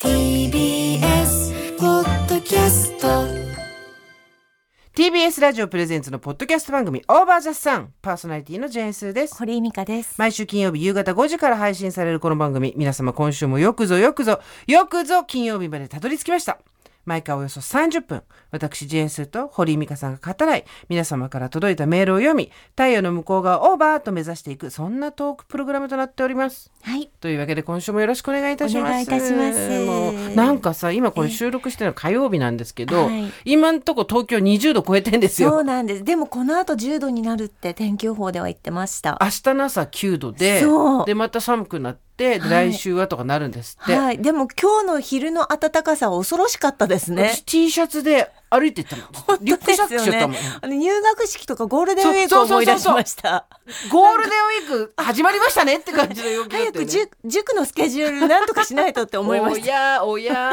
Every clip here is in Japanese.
TBS ポッドキャスト TBS ラジオプレゼンツのポッドキャスト番組オーバーザさんパーソナリティのジェーンスーです。堀井美香です。毎週金曜日夕方5時から配信されるこの番組皆様今週もよくぞよくぞよくぞ金曜日までたどり着きました毎回およそ30分私ジェーンスーと堀井美香さんが語らい皆様から届いたメールを読み太陽の向こう側オーバーと目指していくそんなトークプログラムとなっております。はい。というわけで今週もよろしくお願いいたします。お願いいたします。もうなんかさ今これ収録してるの火曜日なんですけど、はい。今んとこ東京20度超えてんですそよ。うなんです。でもこの後10度になるって天気予報では言ってました。明日の朝9度でそう。でまた寒くなって来週はとかなるんですって。はい。でも今日の昼の暖かさは恐ろしかったですね。私 T シャツで歩いてったの。リュックサックしちゃったもん。あの入学式とかゴールデンウィークを思い出しましたゴールデンウィーク始まりましたねって感じの陽気だったよね。早く塾塾のスケジュールなんとかしないとって思いまおしたやおや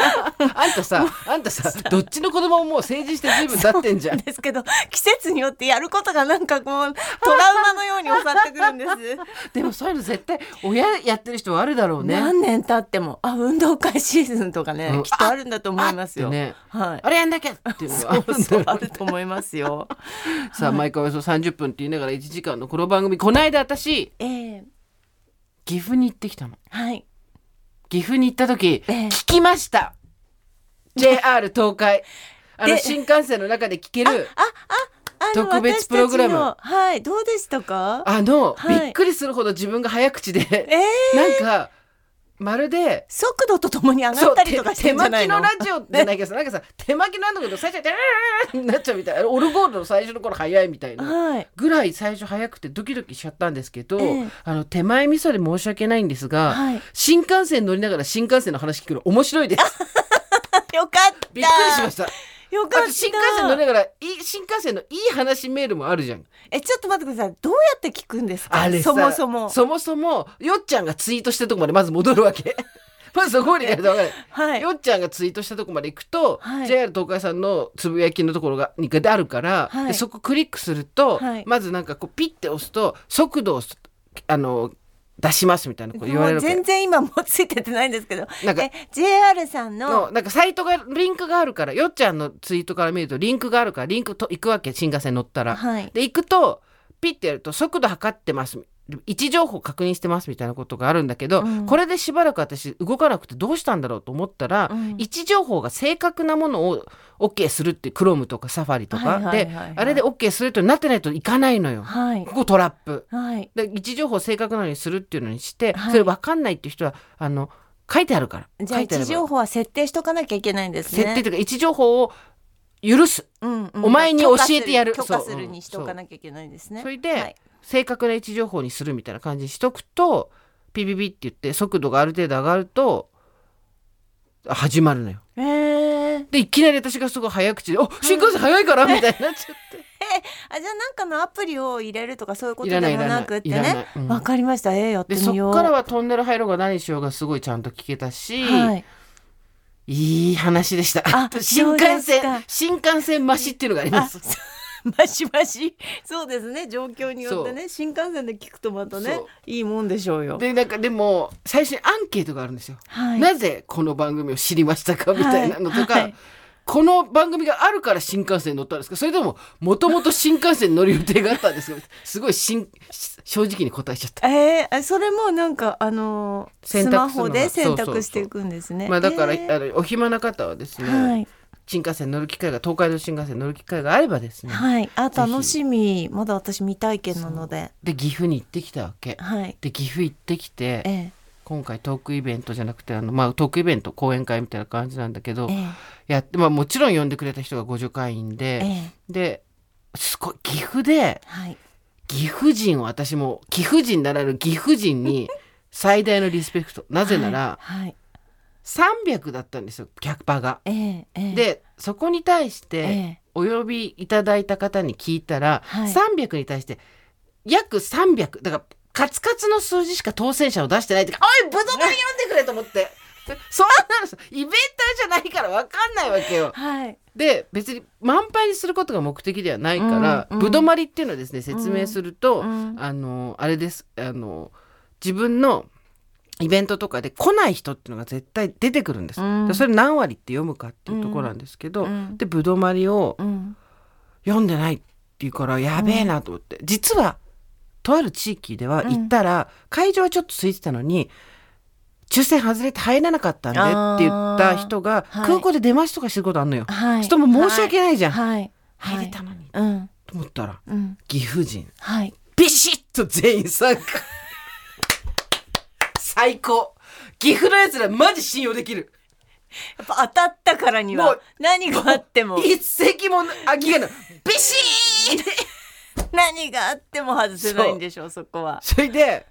あんたさあんたさどっちの子供ももう成人して随分経ってんじゃん。ですけど季節によってやることがなんかこうトラウマのように襲ってくるんですでもそういうの絶対親やってる人はあるだろうね。何年経ってもあ運動会シーズンとかね、うんきっとあるんだと思いますよ。ねはい。あれやんなきゃっていうのがあるんだそうよあると思いますよ。さあ毎回およそ30分って言いながら1時間のこの番組。この間私ええ。岐阜に行ってきたの。はい。岐阜に行った時、ええ。聞きました。JR 東海。あので新幹線の中で聞ける特別プログラム。はい。どうでしたか？あの、はい。びっくりするほど自分が早口で、ええ。なんかまるで速度とともに上がったりとかして手んじゃないの？巻きのラジオじゃないけどさなんかさ手巻きなんだけど最初は「になっちゃうみたいなオルゴールの最初の頃早いみたいな。はい。ぐらい最初早くてドキドキしちゃったんですけど、ええあの手前味噌で申し訳ないんですが、はい新幹線乗りながら新幹線の話聞くの面白いです。よかった。びっくりしました。よかった。新幹線乗りながらいい新幹線のいい話メールもあるじゃん。えちょっと待ってください。どうやって聞くんですか？あれさそもそも。そもそもよっちゃんがツイートしたとこまでまず戻るわけ。まずそこまでやると分かる。はい。よっちゃんがツイートしたとこまで行くと、はい JR 東海さんのつぶやきのところがにがあるから、はいでそこクリックすると、はいまずなんかこうピッて押すと速度をすあの出しますみたいなこと言われる全然今もうついてってないんですけど。なんかえ JR さんののなんかサイトがリンクがあるからよっちゃんのツイートから見るとリンクがあるからリンクと行くわけ新幹線乗ったら。はい。で行くとピッてやると速度測ってます位置情報確認してますみたいなことがあるんだけど、うんこれでしばらく私動かなくてどうしたんだろうと思ったら、うん位置情報が正確なものを OK するってクロームとかサファリとか、であれで OK するとなってないといかないのよ。はいこ。こトラップ。はい。で位置情報正確なのにするっていうのにして、はいそれ分かんないっていう人はあの書いてあるからじゃあ位置情報は設定しとかなきゃいけないんですね。設定というか位置情報を許すうんうんお前に教えてやる許可するにしとかなきゃいけないんですね。それで、はい正確な位置情報にするみたいな感じにしとくとピピピって言って速度がある程度上がると始まるのよ。えー、でいきなり私がすごい早口で「お新幹線早いから」みたいになっちゃって。あじゃあなんかのアプリを入れるとかそういうこといでらなくってね。うんわ、かりました。えー、やってでそみよう。っからはトンネル入ろうが何しようがすごいちゃんと聞けたし、はい。い、い話でした。あ 新幹線か新幹線増しっていうのがあります。マシマシ。そうですね。状況によってね。新幹線で聞くとまたねいいもんでしょうよ。でなんかでも最初にアンケートがあるんですよ。はい。なぜこの番組を知りましたかみたいなのとか、はいはいこの番組があるから新幹線に乗ったんですか？それとももともと新幹線に乗る予定があったんですか？すごいしん正直に答えちゃった。えー、あそれもなんかあのースマホで選択していくんですね。まあだから、えーあのお暇な方はですね、はい新幹線乗る機会が東海道新幹線乗る機会があればですね、はい。あ楽しみ。まだ私未体験なので。で岐阜に行ってきたわけ。はい。で岐阜行ってきてええ今回トークイベントじゃなくてあの、まあ、トークイベント講演会みたいな感じなんだけど、えやって、まあ、もちろん呼んでくれた人がご助会員えで、ええですごい岐阜ではい。岐阜人を私も岐阜人ならぬ岐阜人に最大のリスペクトなぜなら、はい。はい300だったんですよキャパが。ええええ。でそこに対しえてえお呼びいただいた方に聞いたら、はい。300に対して約300だからカツカツの数字しか当選者を出してないっておいブドウ読んでくれと思って。そんなのさイベントじゃないから分かんないわけよ。はい。で別に満杯にすることが目的ではないから、うんうん。ぶどまりっていうのはですね説明すると、うん。あのあれです。あの自分のイベントとかで来ない人っていうのが絶対出てくるんです、うん。でそれ何割って読むかっていうところなんですけど、うん。でぶどまりをうん。読んでないっていうからやべえなと思って、実はとある地域ではうん。行ったら、会場はちょっと空いてたのに抽選外れて入らなかったんでって言った人がはい。空港で出待ちとかしてることあんのよ。はい。人も申し訳ないじゃん。はい。入れたのに、うん。と思ったらうん。岐阜人。はい。ビシッと全員参加最高。岐阜のやつらマジ信用できる。やっぱ当たったからには何があっても。一石も空きがない。ビシーッ 何があっても外せないんでしょうそこは。それで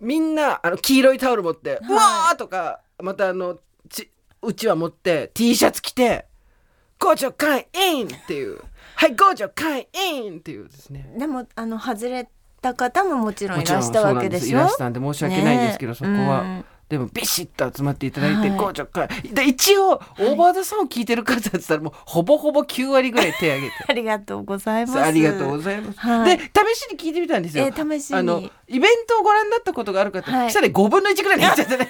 みんなあの黄色いタオル持って「うわー!」とかまたあのちうちわ持って T シャツ着て「ゴージョカイイン!」っていう「はいゴージョカイイン!」っていうですね。でもあの外れた方ももちろんいらしたわけでしょ？いらしたんで申し訳ないんですけど、ねそこは、うん。でもビシッと集まっていただいて、はい。ゴージョカイで一応、オーバーザさんを聞いてる方って言ったらもうほぼほぼ9割ぐらい手挙げて。ありがとうございます。ありがとうございます。はい。で試しに聞いてみたんですよ。えー試しに。あのイベントをご覧になったことがある方、はい。そしたら5分の1ぐらいになっちゃってね。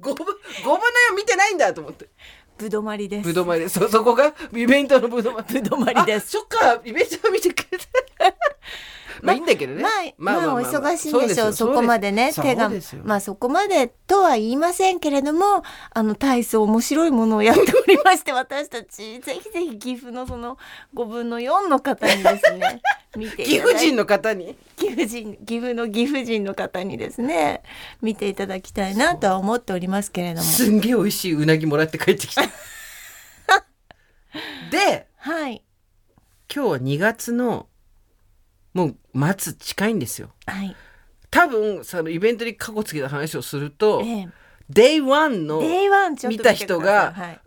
5分 ,5 分の4見てないんだと思って。ぶどまりです。ぶどまりそそこがイベントのぶどまり。ぶどまりです。あそっかイベントを見てくれて。まあいいんだけどね。まあ、まあ、お忙しいんでしょう、そこまでね、手が、まあ、そこまでとは言いませんけれども。あの体操面白いものをやっておりまして、私たち、ぜひぜひ岐阜のその5分の4の方にですね。見て岐阜人の方に？岐阜人、岐阜の岐阜人の方にですね。見ていただきたいなとは思っておりますけれども。すんげえ美味しいうなぎもらって帰ってきた。ではい。今日は2月のもう末近いんですよ。はい。多分そのイベントに過去つけた話をすると、ええ、Day1 の Day1 ちょっと見た人がはい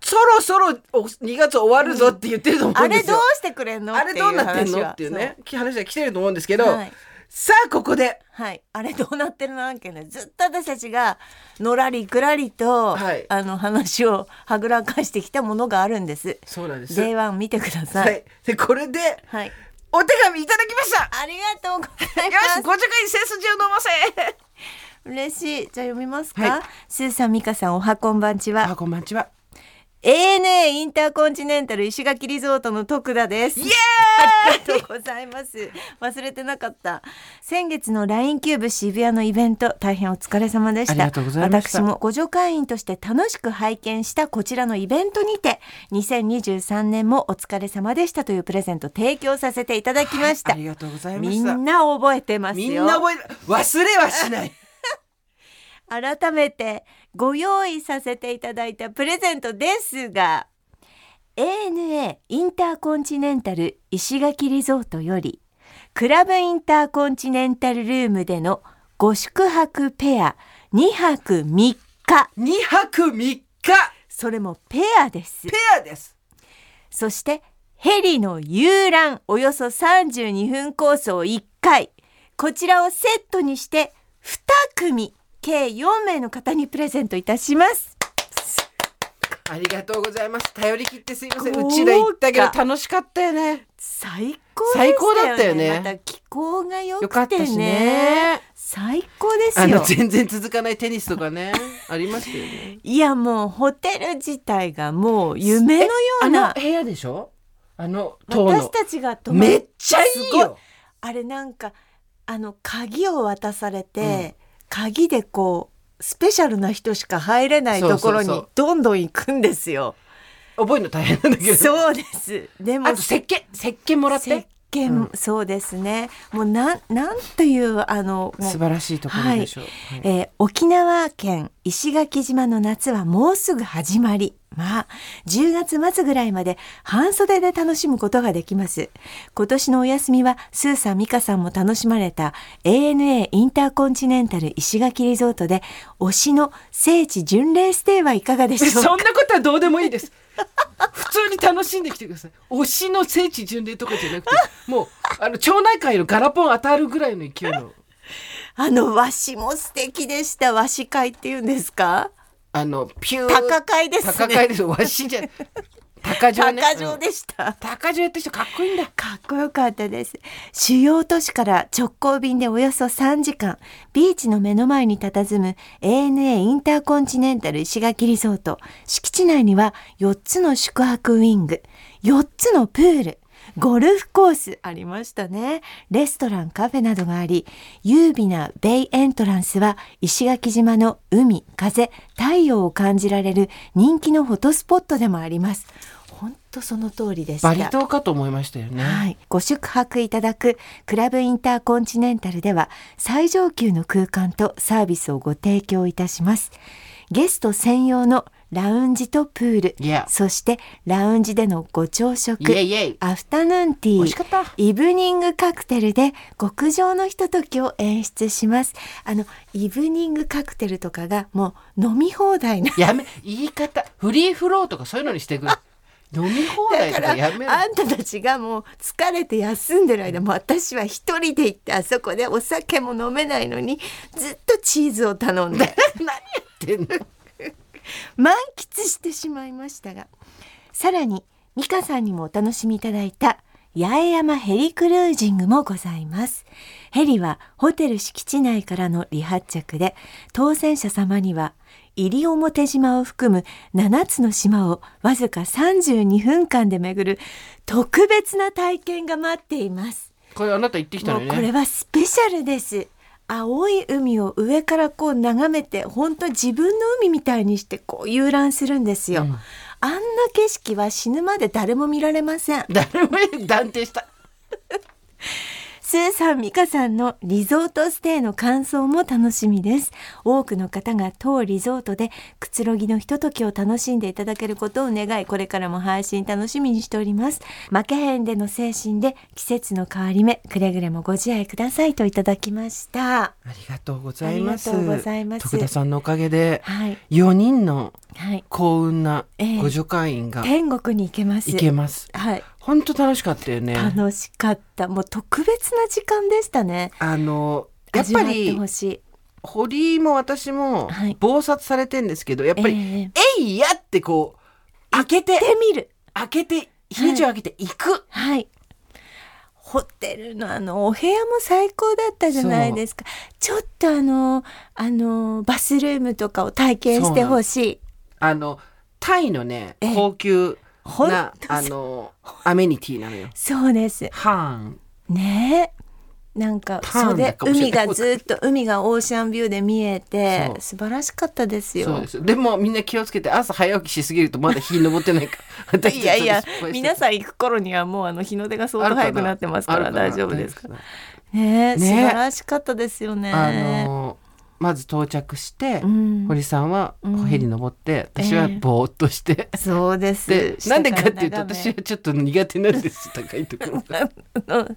そろそろお2月終わるぞって言ってると思うんですよ。あれどうしてくれんのあれどうなってんのっていうね話が来てると思うんですけど、はいさあここではい、あれどうなってるの案件でずっと私たちがのらりくらりと、はいあの話をはぐらかしてきたものがあるんです。そうなんです。Day1 見てくださ。はいい、でこれではい、お手紙いただきました。ありがとうございよし、まご助会背筋を伸ばせ。す。嬉しい。じゃあ読みますか？はいスーさん、ミカさん、おはこんばんちはあ、。こんばんちは。ANA インターコンチネンタル石垣リゾートの徳田です。イエーイありがとうございます。忘れてなかった。先月の LINE キューブ渋谷のイベント、大変お疲れ様でした。ありがとうございました私もご助会員として楽しく拝見したこちらのイベントにて、2023年もお疲れ様でしたというプレゼント提供させていただきました。ありがとうございまみした。んな覚えてますよ。みんな覚え忘れはしない。改めてご用意させていただいたプレゼントですが ANA インターコンチネンタル石垣リゾートよりクラブインターコンチネンタルルームでのご宿泊ペア2泊3日。2泊3日。それもペアです。ペアです。そしてヘリの遊覧およそ32分コースを1回。こちらをセットにして2組計4名の方にプレゼントいたしますありがとうございます。頼り切ってすいません。うちら行ったけど楽しかったよね。最高でしたよね最高だったよねまた気候が良くてたしね。最高ですあのよ全然続かないテニスとかね ありましたよね。いやもうホテル自体がもう夢のようあなの部屋でしょ？あの塔の私たちが泊まめっちゃいいよ。あれなんかあの鍵を渡されて、鍵でこうスペシャルな人しか入れないところにどんどん行くんですよ。覚えるの大変なんだけど。そうです。でもあと石鹸石鹸もらって？石。鹸、そうですね。もうなんなんというあの素晴らしいところでしょう。はいえー沖縄県石垣島の夏はもうすぐ始まりまあ、10月末ぐらいまで半袖で楽しむことができます。今年のお休みは、スーさん、ミカさんも楽しまれた ANA インターコンチネンタル石垣リゾートで、推しの聖地巡礼ステイはいかがでしょうか？そんなことはどうでもいいです。普通に楽しんできてください。推しの聖地巡礼とかじゃなくて、もう、あの、町内会のガラポン当たるぐらいの勢いの、あの和紙も素敵でした。和紙会っていうんですか？あの、ピュー。高会ですね高会です。わしじゃ、高城ね。高城うんでした。高城やってる人かっこいいんだ。かっこよかったです。主要都市から直行便でおよそ3時間、ビーチの目の前に佇む ANA インターコンチネンタル石垣リゾート。敷地内には4つの宿泊ウィング、4つのプール、ゴルフコースありましたね。レストラン、カフェなどがあり、優美なベイエントランスは石垣島の海、風、太陽を感じられる人気のフォトスポットでもあります。本当その通りでした。バリ島かと思いましたよね。はい、ご宿泊いただくクラブインターコンチネンタルでは最上級の空間とサービスをご提供いたします。ゲスト専用のラウンジとプール、Yeah そしてラウンジでのご朝食、イエイイエイ。アフタヌーンティ美ーイブニングカクテルで極上のひとときを演出します。あのイブニングカクテルとかがもう飲み放題な。やめ、言い方、フリーフローとかそういうのにしてくれ。飲み放題とだかやめろ。あんたたちがもう疲れて休んでる間も私は一人で行ってあそこでお酒も飲めないのにずっとチーズを頼んで。何やってんの？満喫してしまいましたがさらに美香さんにもお楽しみいただいた八重山ヘリクルージングもございます。ヘリはホテル敷地内からの離発着で、当選者様には西表島を含む7つの島をわずか32分間で巡る特別な体験が待っています。これあなた行ってきたね。これはスペシャルです。青い海を上からこう眺めて本当自分の海みたいにしてこう遊覧するんですよ。うんあんな景色は死ぬまで誰も見られません。誰も断定した。スーさん、ミカさんのリゾートステイの感想も楽しみです。多くの方が当リゾートでくつろぎのひとときを楽しんでいただけることを願い、これからも配信楽しみにしております。負けへんでの精神で季節の変わり目、くれぐれもご自愛くださいといただきました。ありがとうございます。ありがとうございます徳田さんのおかげで、はい。4人のはい。幸運なええご助会員が天国に行けます。行けます。はい。本当楽しかったよね。楽しかった。もう特別な時間でしたね。あのやっぱり。堀井も私もはい忙殺されてんですけど、やっぱり、ええいやってこう開けてで見る。開けて日にちを開けて行く。はい。ホテルのあのお部屋も最高だったじゃないですか。ちょっとあのあのバスルームとかを体験してほしい。あのタイのねええ高級なとあのアメニティなのよ。そうです。ハーン。ねえ。なんか袖海がずっと海がオーシャンビューで見えて素晴らしかったですよ。そうですでもみんな気をつけて朝早起きしすぎるとまだ日昇ってないか いやいや皆さん行く頃にはもうあの日の出が相当早くなってますから大丈夫ですか大丈ねえね素晴らしかったですよね。あのまず到着して、うん。堀さんはうん。ヘリ登って、私はええぼーっとして、そうです。でなんでかっていうと私はちょっと苦手なんです高いところ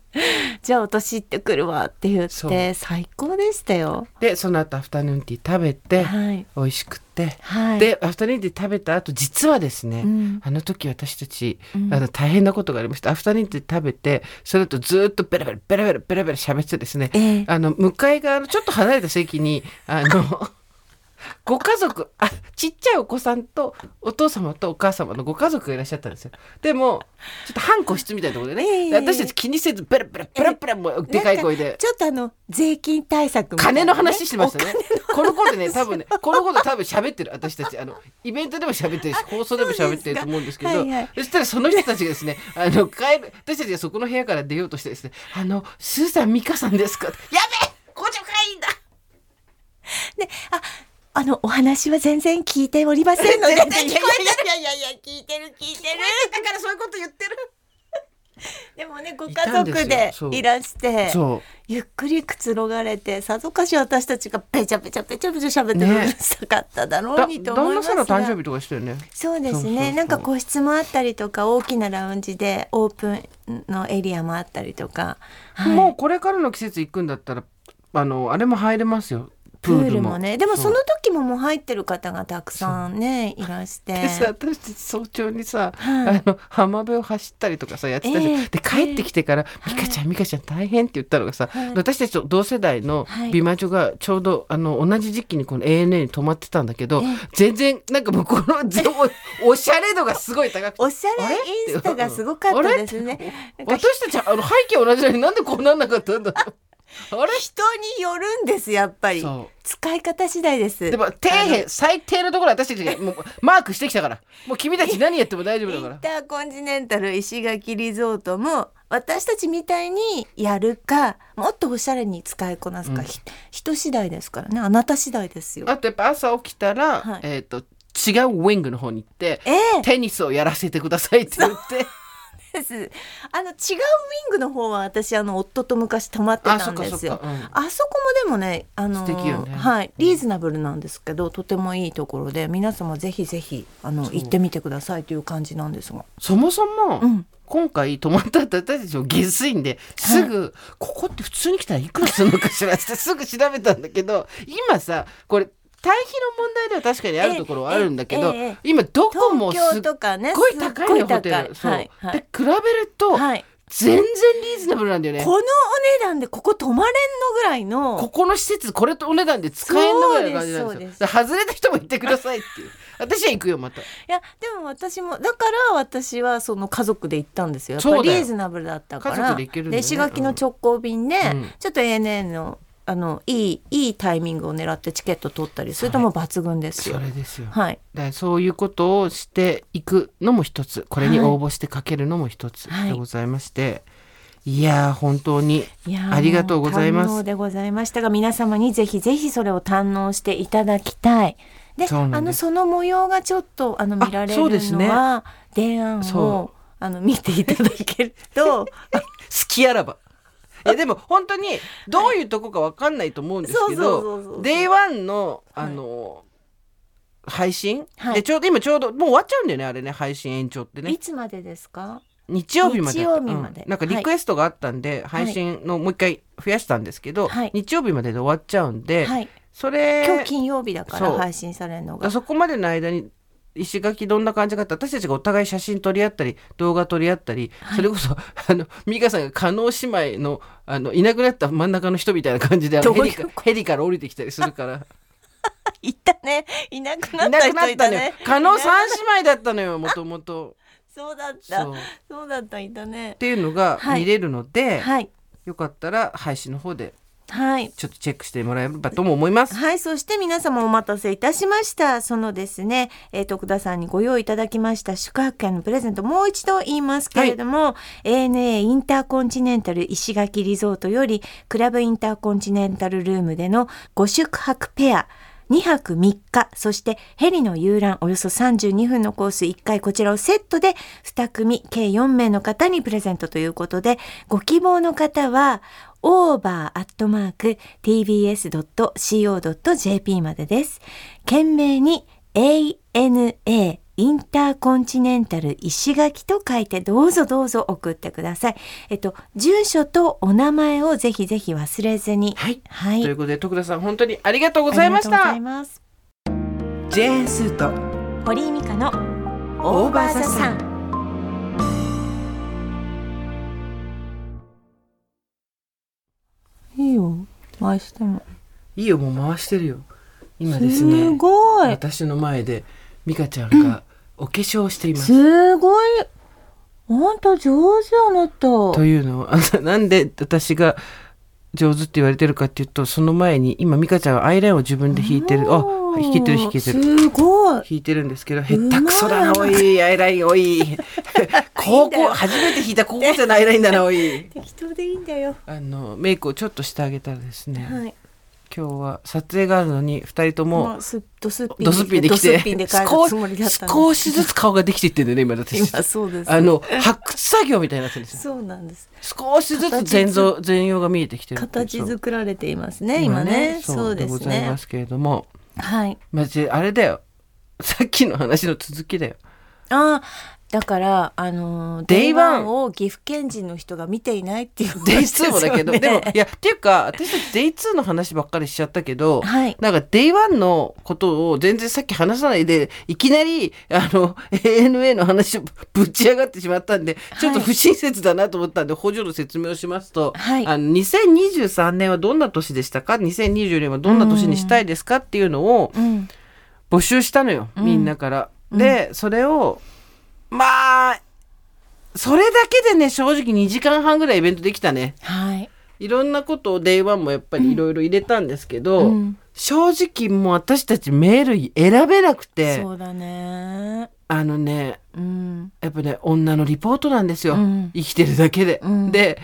じゃあ私行ってくるわって言って最高でしたよ。でその後アフタヌーンティー食べて、はい。美味しくはい。でアフタヌーンティー食べた後実はですね、うん。あの時私たち、うん。あの大変なことがありました。アフタヌーンティー食べてその後ずっとベラベラベラベラベラベラ喋っててですね、ええ。あの向かい側のちょっと離れた席にあのご家族あちっちゃいお子さんとお父様とお母様のご家族がいらっしゃったんですよ。でもちょっと半個室みたいなところでね、ええ。で私たち気にせずベラベラベラベラもうでかい声で。ちょっとあの税金対策ね。金の話してましたね。この頃でね、多分ね、この頃多分喋ってる、私たち、あの、イベントでも喋ってるし、放送でも喋ってると思うんですけど、はいはい。そしたらその人たちがですね、あの、帰る、私たちがそこの部屋から出ようとしてですね、あの、スーさん、ミカさんですかやべえご助会員だ。ねああのお話は全然聞いておりませんので。全然聞こえてるいやいやいや聞いてる聞いてる。だからそういうこと言ってる。でもねごい家族でいらして。そゆっくりくつろがれてさぞかし私たちがペチャペチャペチャペチャ喋ってるうるさかっただろうだにと思い旦那ますが。さんの誕生日とかしたよね。そうですね。そうそうそう。なんか個室もあったりとか大きなラウンジでオープンのエリアもあったりとか、はい。もうこれからの季節行くんだったらあのあれも入れますよププーールもね。でもその時ももう入ってる方がたくさんねいらして。でさ私たち早朝にさ、はい。あの浜辺を走ったりとかさやってたじゃん、ええで帰ってきてから「ええ。美香ちゃん美香ちゃん大変」って言ったのがさ、はい。私たちと同世代のはい。美魔女がちょうどあの同じ時期にこの ANA に泊まってたんだけど、ええ。全然なんか向こうのぜお おしゃれ度がすごい高くて。おしゃれインスタがすごかったですね。私たちあの背景同じなのになんでこうなんなかったんだろう人によるんですやっぱり。そ使い方次第です。うでも底辺最低のところ私たちがもうマークしてきたから。もう君たち何やっても大丈夫だから。インターコンチネンタル石垣リゾートも私たちみたいにやるかもっとおしゃれに使いこなすか、ひ人次第ですからね。あなた次第ですよ。あとやっぱ朝起きたら、はい。えっ、と違うウィングの方に行って、ええ。テニスをやらせてくださいって言ってです。あの違うウィングの方は私あの夫と昔泊まってたんですよ。あうん。あそこもでもねあのね。はいリーズナブルなんですけどとてもいいところで皆様ぜひぜひあの行ってみてくださいという感じなんですが。そもそも、うん。今回泊まった私たちも下水んですぐ、ここって普通に来たらいくらするのかしらってすぐ調べたんだけど今さこれ対比の問題では確かにあるところはあるんだけど、今どこもす東っ京とかねごい高いのすっごホテル、そう、はい。はいで比べると、はい。全然リーズナブルなんだよね。このお値段でここ泊まれんのぐらいのここの施設これとお値段で使えんのぐらいの感じなんですよ。す外れた人も行ってくださいっていう。私は行くよまた。いやでも私もだから私はその家族で行ったんですよ。やっぱリーズナブルだったから。家族で行けるね。石垣の直行便で、うん。ちょっと ANA のあのいいいいタイミングを狙ってチケット取ったりするともう抜群ですそよれですよ。はい。だからそういうことをしていくのも一つ。これに応募してかけるのも一つはい。でございまして、い、やー本当にありがとうございます。でございましたが皆様にぜひぜひそれを堪能していただきたい。であのその模様がちょっとあの見られるそうですね。のは電案そをあの見ていただけると 好きあらば。いやでも本当にどういうとこかわかんないと思うんですけど Day1 のあの、配信、はい。でちょうど今ちょうどもう終わっちゃうんだよねあれね配信延長ってね。いつまでですか？日曜日まで日曜日まで。うん。なんかリクエストがあったんで、配信のもう一回増やしたんですけど、はい。日曜日までで終わっちゃうんで、はい。それ今日金曜日だから配信されるのが。そこまでの間に石垣どんな感じかって私たちがお互い写真撮り合ったり動画撮り合ったり、それこそ あの美香さんが加納姉妹のあのいなくなった真ん中の人みたいな感じでヘリかヘリから降りてきたりするから。いたね。いなくないっなたくなったの加納三姉妹だったのよもともと。そうだった。そう。だったいたね。ていうのがはい見れるので、はい。よかったら配信の方ではいちょっとチェックしてもらえればとも思います。はい、そして皆様お待たせいたしました。そのですね、えー、徳田さんにご用意いただきました宿泊券のプレゼント、もう一度言いますけれども、ANA インターコンチネンタル石垣リゾートより、クラブインターコンチネンタルルームでのご宿泊ペア、2泊3日、そしてヘリの遊覧およそ32分のコース1回こちらをセットで2組計4名の方にプレゼントということで、ご希望の方は over.tbs.co.jp までです。懸命に ANA インターコンチネンタル石垣と書いてどうぞどうぞ送ってください。えっと、住所とお名前をぜひぜひ忘れずに。はい、はい。ということで徳田さん本当にありがとうございましたありがとうござい。ます。ジェーンスーと堀井美香のオーバーザさんいいよ。回しても。いいよもう回してるよ。今ですね。すごい。私の前で美香ちゃんがお化粧をしています。すごい。あんた上手あなた。というのはあ なんで私が上手って言われてるかっていうとその前に今美香ちゃんはアイラインを自分で引いてる。あ引けてる引けてる。すごい。引いてるんですけどへったくそだなおい。アイラインおい。高校初めて引いた高校生のアイラインだなおい。適当でいいんだよ。あのメイクをちょっとしてあげたらですね、はい。今日は撮影があるのに二人ともドスッピンでドきて少しずつ顔ができていってんだよね今だって今そうです。あの発掘作業みたいになってるんですよ。そうなんです。少しずつ全像全容が見えてきてる形作られていますね今ね。そうでごすね。ざいますけれども。はい。まじあれだよ。さっきの話の続きだよ。ああだからあのデイワン Day1 を岐阜県人の人が見ていないっていうデイですよ2もだけど、ね でもいやっていうか私たちデイ2の話ばっかりしちゃったけど、はい。なんかデイ1のことを全然さっき話さないでいきなりあの ANA の話をぶち上がってしまったんでちょっと不親切だなと思ったんで、補助の説明をしますと、はい。あの2023年はどんな年でしたか？2020年はどんな年にしたいですか？っていうのをうん。募集したのよ、みんなから。でそれをまあそれだけでね正直2時間半ぐらいイベントできたね。はい。いろんなことを Day1 もやっぱりいろいろ入れたんですけど、うん。正直もう私たちメール選べなくて。そうだね。あのねうん。やっぱね女のリポートなんですよ、うん。生きてるだけで。うん。で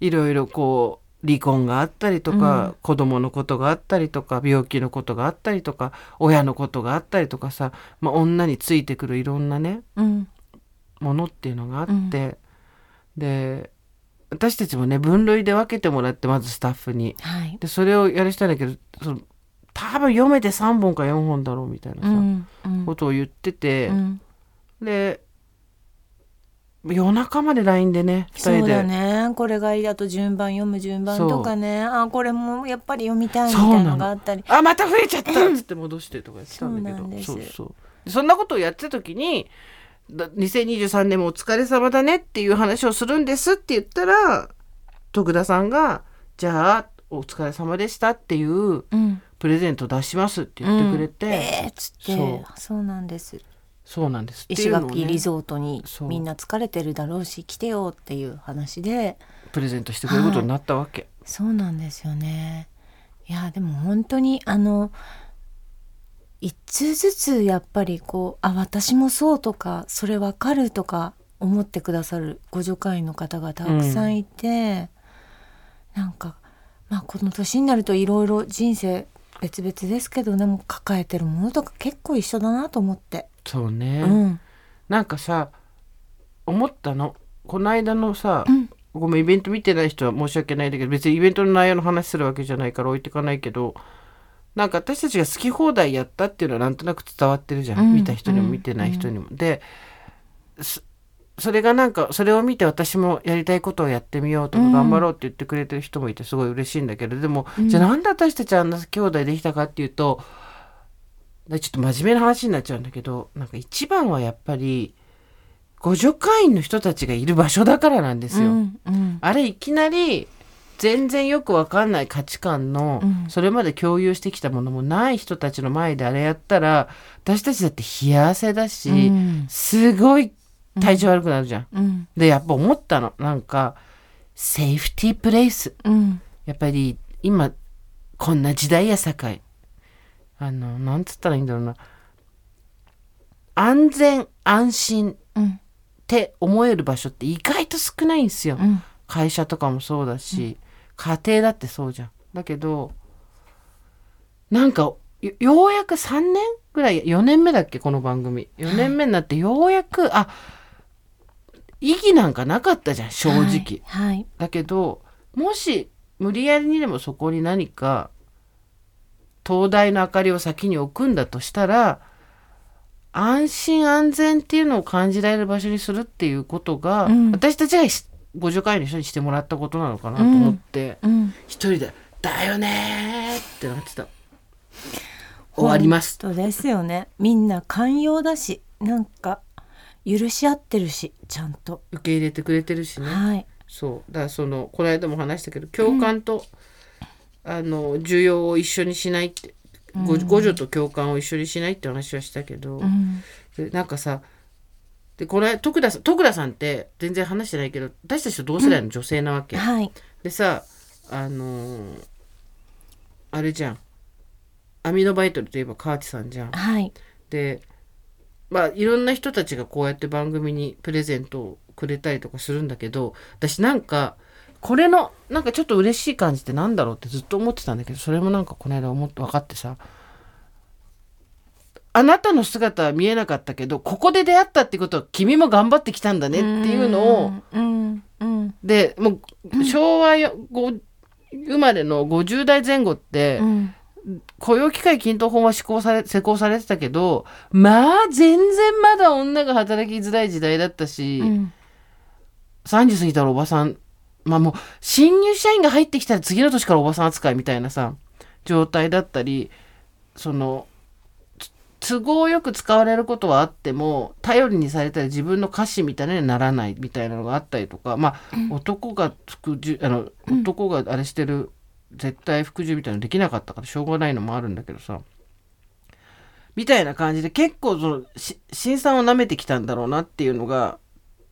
いろいろこう離婚があったりとか、うん。子供のことがあったりとか病気のことがあったりとか親のことがあったりとかさ、まあ、女についてくるいろんなねうんものっていうのがあって、で私たちもね分類で分けてもらってまずスタッフに。はい。でそれをやりしたいんだけどその多分読めて3本か4本だろうみたいなさ、うんうん。ことを言っててう、ん。で夜中まで LINE でね2そうだ人で、ね。これがいい。だと順番読む順番とかね。あこれもやっぱり読みたいみそうなのがあったり。あまた増えちゃったっつって戻してとかやってたんだけど。そうそうそんなことをやってた時にだ2023年もお疲れ様だねっていう話をするんですって言ったら徳田さんが「じゃあお疲れ様でした」っていううん。プレゼント出しますって言ってくれて、えーっつってそう。なんです。そうなんです。ってい石垣リゾートにみんな疲れてるだろうし来てよっていう話で。プレゼントしてくれることになったわけ。そうなんですよね。いやでも本当にあの一通ずつやっぱりこうあ私もそうとかそれわかるとか思ってくださるご助会員の方がたくさんいて、なんかまあこの年になるといろいろ人生別々ですけどでも抱えてるものとか結構一緒だなと思って。そうね、うん。なんかさ思ったの。この間のさ、うん。ごめんイベント見てない人は申し訳ないんだけど別にイベントの内容の話するわけじゃないから置いてかないけどなんか私たちが好き放題やったっていうのはなんとなく伝わってるじゃん、うん見た人にも見てない人にも。でそそれがなんかそれを見て私もやりたいことをやってみようとかうん。頑張ろうって言ってくれてる人もいてすごい嬉しいんだけどでも、うん。じゃあなんで私たちあんな兄弟できたかっていうとでちょっと真面目な話になっちゃうんだけどなんか一番はやっぱり互助会員の人たちがいる場所だからなんですよ。うんうん。あれいきなり全然よくわかんない価値観の、うん。それまで共有してきたものもない人たちの前であれやったら私たちだって冷や汗だし、うん。すごい体調悪くなるじゃん。うん。でやっぱ思ったの。なんかセーフティープレイス。うん。やっぱり今こんな時代やさかい。あのなんつったらいいんだろうな。安全安心っうん。て思える場所って意外と少ないんですよ。うん。会社とかもそうだし、家庭だってそうじゃん。だけどなんかよようやく3年ぐらい4年目だっけこの番組4年目になってようやくあ意義なんかなかったじゃん正直。はいはいだけどもし無理やりにでもそこに何か灯台の明かりを先に置くんだとしたら安心安全っていうのを感じられる場所にするっていうことが、うん私たちがしご助会の人にしてもらったことなのかなと思って、うん。一人で「だよね」ってなってた。終わります。本当ですよね。みんな寛容だしなんか許し合ってるしちゃんと、受け入れてくれてるしね、はい。そう。だからそのこの間も話したけど共感と、あの需要を一緒にしないって、ご互助と共感を一緒にしないって話はしたけど、うん。でなんかさでこれ徳田さん徳田さんって全然話してないけど私たちと同世代の？女性なわけ、はい。でさあのーあれじゃん。アミノバイトルといえば河内さんじゃん。はい。でまあいろんな人たちがこうやって番組にプレゼントをくれたりとかするんだけど私なんかこれのなんかちょっと嬉しい感じってなんだろうってずっと思ってたんだけどそれもなんかこの間思って分かってさあなたの姿は見えなかったけどここで出会ったってことは君も頑張ってきたんだねっていうのをうんうんでもう昭和生まれの50代前後ってうん。雇用機会均等法は施行され施行されてたけどまあ全然まだ女が働きづらい時代だったし、うん。30過ぎたらおばさんまあもう新入社員が入ってきたら次の年からおばさん扱いみたいなさ状態だったりそのつ都合よく使われることはあっても頼りにされたら自分の歌詞みたいにならないみたいなのがあったりとかまあ、男が服従あの男があれしてる絶対服従みたいなのできなかったからしょうがないのもあるんだけどさ。みたいな感じで結構そのし辛酸を舐めてきたんだろうなっていうのが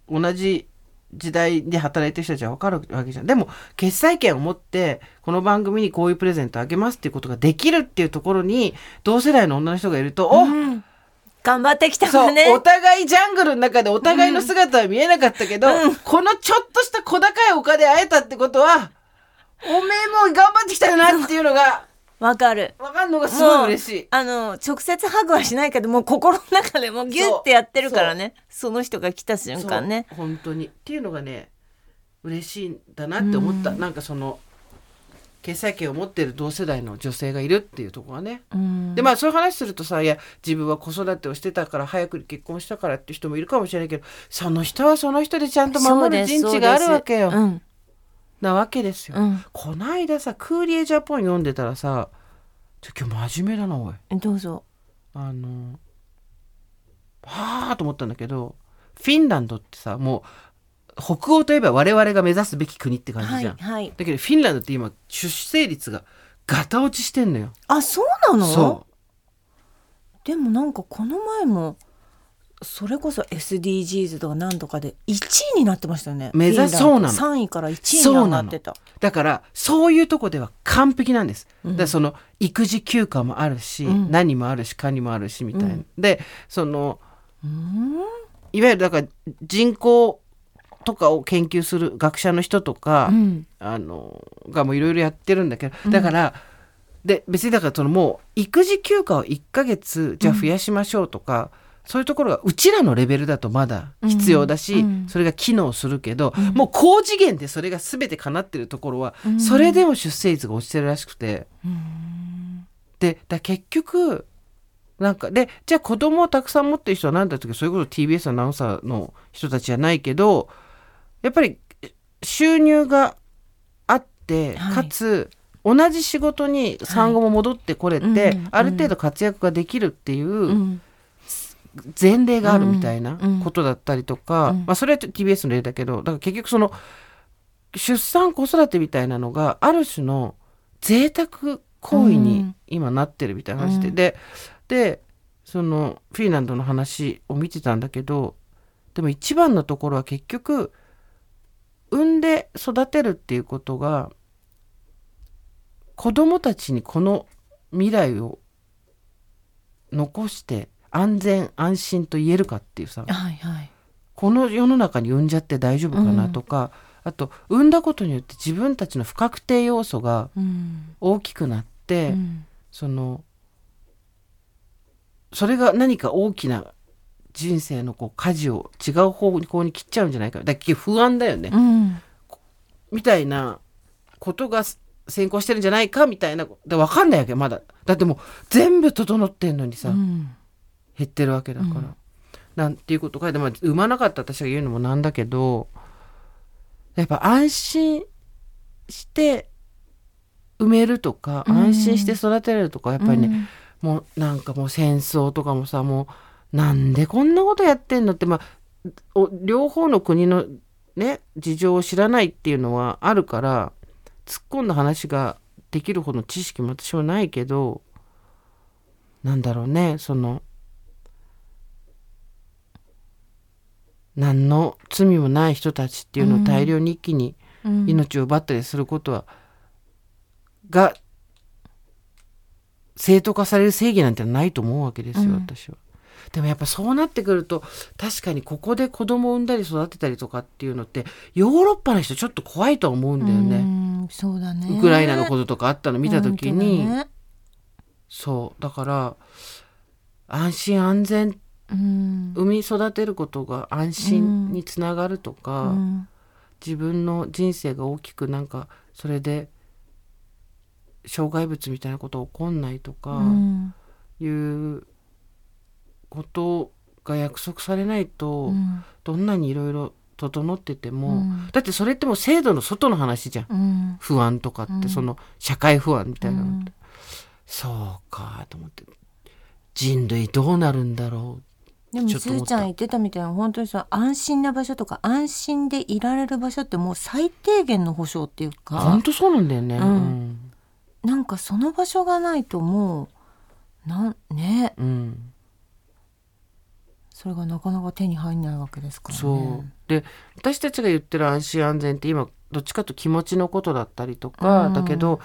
同じ時代で働いてる人たちは分かるわけじゃん。でも決済権を持ってこの番組にこういうプレゼントあげますっていうことができるっていうところに同世代の女の人がいると、おうん。頑張ってきたわね。お互いジャングルの中でお互いの姿は見えなかったけど、うん。このちょっとした小高い丘で会えたってことは、おめえも頑張ってきたよなっていうのがわかる。分かるのがすごい嬉しい。あの直接ハグはしないけどもう心の中でもうギュッてやってるからね。その人が来た瞬間ね。本当に。っていうのがね嬉しいんだなって思った、なんかその決済権を持ってる同世代の女性がいるっていうところがね、うん。でまあそういう話するとさいや自分は子育てをしてたから早く結婚したからって人もいるかもしれないけどその人はその人でちゃんと守る人知があるわけよ、うんなわけですよ、うん。こないださクーリエジャポン読んでたらさ今日真面目だなおい。どうぞ。あのはあと思ったんだけどフィンランドってさもう北欧といえば我々が目指すべき国って感じはじゃん、いはい。だけどフィンランドって今出生率がガタ落ちしてんのよ。あそうなの？そでもなんかこの前もそれこそ SDGs とか何とかで1位になってましたよね。目指そうなの。3位から1位に上がってた。うだからそういうとこでは完璧なんです、だからその育児休暇もあるし、うん。何もあるしカニもあるしみたいな、うん。でそのうん？いわゆるだから人口とかを研究する学者の人とか、うん。あのがもういろいろやってるんだけどだから、で別にだからそのもう育児休暇を1ヶ月じゃあ増やしましょうとか、そういうところがうちらのレベルだとまだ必要だし、うんうん。それが機能するけど、もう高次元でそれが全て叶ってるところは、それでも出生率が落ちてるらしくて。でだ結局なんかでじゃあ子供をたくさん持ってる人は何だってそういうこと TBS アナウンサーの人たちじゃないけどやっぱり収入があって、はい。かつ同じ仕事に産後も戻ってこれて、うんうん。ある程度活躍ができるっていううん前例があるみたいなうんことだったりとか、うん。まあ、それは TBS の例だけどだから結局その出産子育てみたいなのがある種の贅沢行為に今なってるみたいな話で、うん。ででそのフィンランドの話を見てたんだけどでも一番のところは結局産んで育てるっていうことが子供たちにこの未来を残して安全安心と言えるかっていうさはいはい。この世の中に産んじゃって大丈夫かなとか、あと産んだことによって自分たちの不確定要素がうん。大きくなって、うん。そのそれが何か大きな人生のこう舵を違う方向に切っちゃうんじゃないか。だから結局不安だよね、うん。みたいなことが先行してるんじゃないかみたいなで分かんないわけまだ。だってもう全部整ってんのにさ、うん減ってるわけだから。うん。なんていうことかで、まあ、産まなかった私が言うのもなんだけどやっぱ安心して産めるとか、うん。安心して育てれるとかやっぱりね、うん。もうなんかもう戦争とかもさもうなんでこんなことやってんのってまあお両方の国のね事情を知らないっていうのはあるから突っ込んだ話ができるほどの知識も私はないけどなんだろうねその何の罪もない人たちっていうのを大量に一気にうん。命を奪ったりすることは、が正当化される正義なんてないと思うわけですよ、うん。私は。でもやっぱそうなってくると確かにここで子供を産んだり育てたりとかっていうのってヨーロッパの人ちょっと怖いと思うんだよね。うんそうだね。ウクライナのこととかあったの見た時に、ね。そう。だから安心安全うん産み育てることが安心につながるとか、うん。自分の人生が大きくなんかそれで障害物みたいなこと起こんないとかうん。いうことが約束されないと、うん。どんなにいろいろ整ってても、うん。だってそれってもう制度の外の話じゃん。うん。不安とかって、うん。その社会不安みたいなのって、うん。そうかと思って。人類どうなるんだろでもちょっと思った。すーちゃん言ってたみたいに本当にさ安心な場所とか安心でいられる場所ってもう最低限の保障っていううか本当そうなんだよね。うん。なんかその場所がないともうなんね。うん。うんそれがなかなか手に入んないわけですからね。そう。で私たちが言ってる安心安全って今どっちかと気持ちのことだったりとか、うんだけど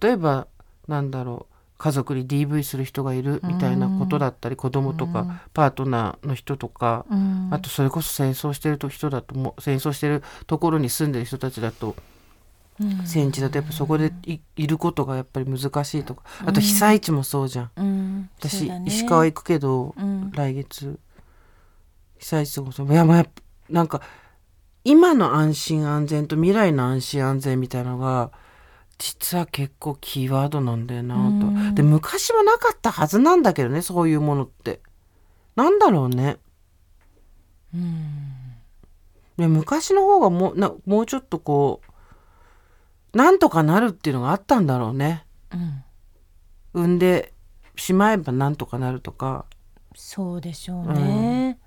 例えばなんだろう家族に DV する人がいるみたいなことだったり、子供とか、うん。パートナーの人とか、うん。あとそれこそ戦争してる人だとも戦争してるところに住んでる人たちだとうん。戦地だとやっぱそこでいいることがやっぱり難しいとか。あと被災地もそうじゃん。うん。私、ね。石川行くけど、うん。来月被災地もそう。いやまあなんか今の安心安全と未来の安心安全みたいなのが実は結構キーワードなんだよなと、うん。で昔はなかったはずなんだけどねそういうものって。なんだろうね。うん。で昔の方がもうなもうちょっとこうなんとかなるっていうのがあったんだろうね。うん。産んでしまえばなんとかなるとか。そうでしょうね、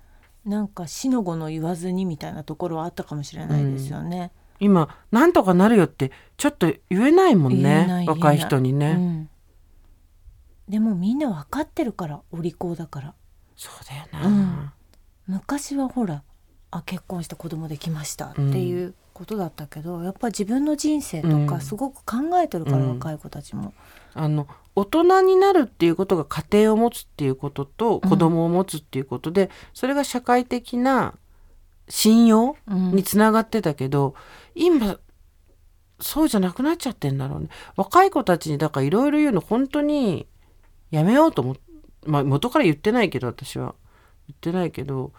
なんか死の子の言わずにみたいなところはあったかもしれないですよね。今なんとかなるよってちょっと言えないもんね若い人にね、うん。でもみんな分かってるからお利口だから。そうだよな、うん。昔はほらあ結婚して子供できましたっていうことだったけど、やっぱ自分の人生とうん。かすごく考えてるから、うん。若い子たちも。あの大人になるっていうことが家庭を持つっていうことと子供を持つっていうことで、それが社会的な信用うん。につながってたけど、今そうじゃなくなっちゃってんだろうね。若い子たちにだからいろいろ言うの本当にやめようと思ってまあ元から言ってないけど私は。言ってないけど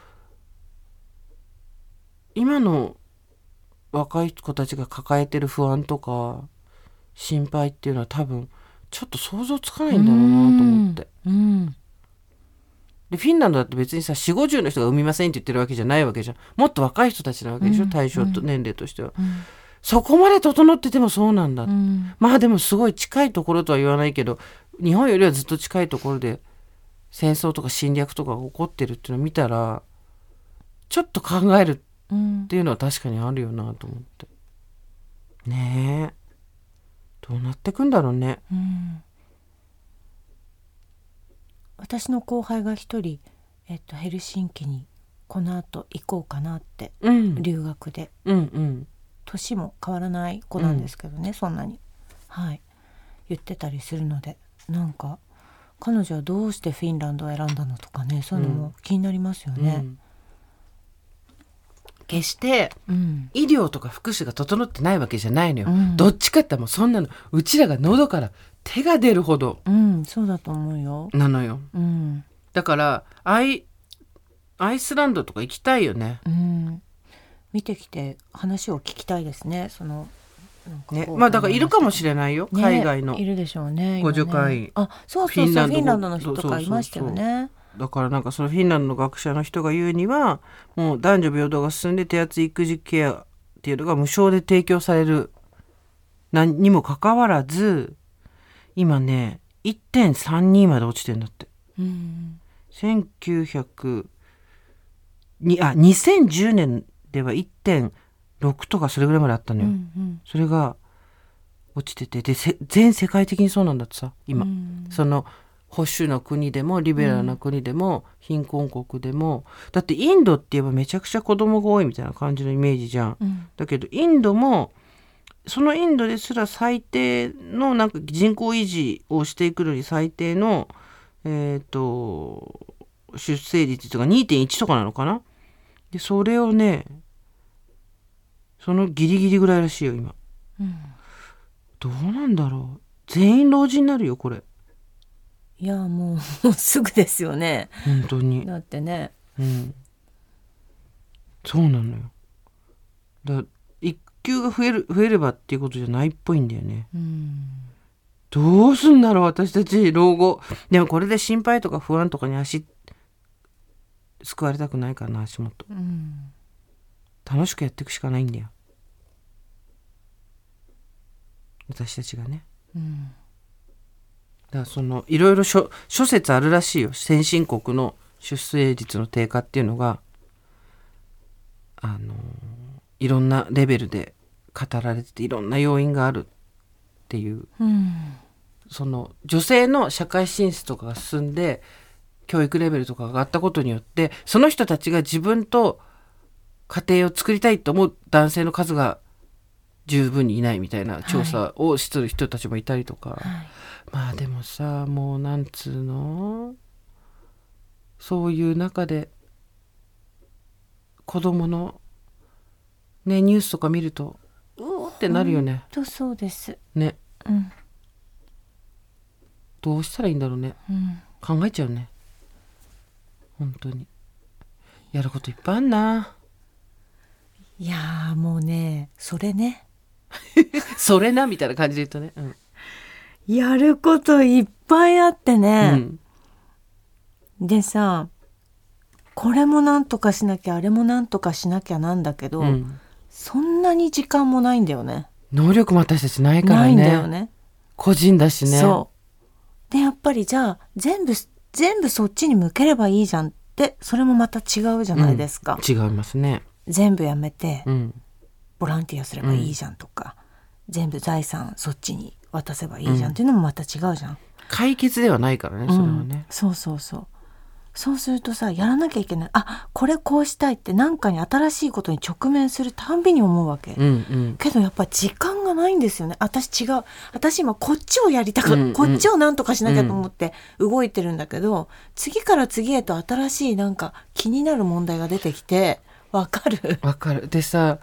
今の若い子たちが抱えてる不安とか心配っていうのは多分ちょっと想像つかないんだろうなと思って。うん。でフィンランドだって別にさ4 5 0の人が産みませんって言ってるわけじゃないわけじゃん。もっと若い人たちなわけでしょ、うん対象と年齢としては、うん。そこまで整っててもそうなんだ、うん。まあでもすごい近いところとは言わないけど日本よりはずっと近いところで戦争とか侵略とかが起こってるっていうのを見たらちょっと考えるっうん。ていうのは確かにあるよなと思って。ねえ。どうなってくんだろうね。うん私の後輩が一人、えっと、ヘルシンキにこの後行こうかなってうん。留学で。うんうん。年も変わらない子なんですけどね、そんなに。はい。言ってたりするのでなんか彼女はどうしてフィンランドを選んだのとかねそういうのも気になりますよね。うん。決してうん。医療とか福祉が整ってないわけじゃないのよ、うん。どっちかってもうそんなのうちらが喉から手が出るほど。うん、そうだと思うよ。なのよ。うん、だからアイアイスランドとか行きたいよね。うん、見てきて話を聞きたいですね。そのなんかこうねまあだからいるかもしれないよ、ね海外の。いるでしょうね。今ね。互助会。あ、そうそうそう、フフィンランドィンランドの人とかいましたよね。だからなんかそのフィンランドの学者の人が言うにはもう男女平等が進んで手厚い育児ケアっていうのが無償で提供される。何にもかかわらず今ね1.32まで落ちてんだって。うん、1900にあ2010年では1.6とかそれぐらいまであったのよ、うん、うん、それが落ちてて。でせ全世界的にそうなんだってさ今、うん。その保守の国でもリベラルな国でも、貧困国でも。だってインドって言えばめちゃくちゃ子供が多いみたいな感じのイメージじゃん。うん、だけどインドもそのインドですら最低のなんか人口維持をしていくのに最低の、えー、と出生率とか2.1とかなのかな？でそれをねそのギリギリぐらいらしいよ今。うんどうなんだろう？全員老人になるよこれ。いやもうもうすぐですよね。本当に。だってね。うん。そうなのよ。だから育休が増える増えればっていうことじゃないっぽいんだよね。うん。どうすんだろう私たち老後。でもこれで心配とか不安とかに足救われたくないからな足元。うん。楽しくやっていくしかないんだよ。私たちがね。うん。だからそのいろいろ諸諸説あるらしいよ。先進国の出生率の低下っていうのがあのいろんなレベルで語られてていろんな要因があるっていう。うん。その女性の社会進出とかが進んで教育レベルとかが上がったことによってその人たちが自分と家庭を作りたいと思う男性の数が十分にいないみたいな調査をしてる人たちもいたりとか、はいまあでもさもうなんつうの？そういう中で子供のねニュースとか見るとうおーってなるよね、とそうです。ね。うん。どうしたらいいんだろうね。うん。考えちゃうね。本当に。やることいっぱいあんな。いやーもうねそれね。それなみたいな感じで言うとね。うん、やることいっぱいあってうね、ん。でさこれもなんとかしなきゃあれもなんとかしなきゃなんだけど、うんそんなに時間もないんだよね。能力も私たちないからね。ないんだよね。個人だしね。そう。でやっぱりじゃあ全部全部そっちに向ければいいじゃんってそれもまた違うじゃないですか、違いますね。全部やめてうん。ボランティアすればいいじゃんとか、全部財産そっちに渡せばいいじゃんっていうのもまた違うじゃん、解決ではないからねそれはうん。ね、そうそうそうそうするとさやらなきゃいけない。あこれこうしたいって何かに新しいことに直面するたんびに思うわけ、うんうん。けどやっぱ時間がないんですよね。私違う。私今こっちをやりたか、うんうん。こっちをなんとかしなきゃと思って動いてるんだけど、次から次へと新しいなんか気になる問題が出てきてわかる？わかる。でさ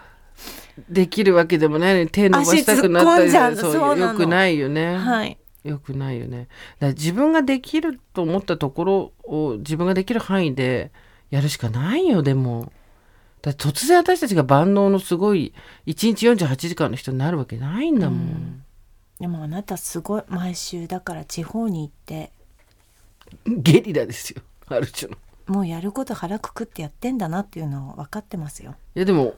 できるわけでもないのに手伸ばしたくなったりそうよくないよね、はいよくないよね。だ自分ができると思ったところを自分ができる範囲でやるしかないよでも。だ突然私たちが万能のすごい1日48時間の人になるわけないんだもん、でもあなたすごい毎週だから地方に行って。ゲリラですよある種の。いもうやること腹くくってやってんだなっていうのは分かってますよ。やでも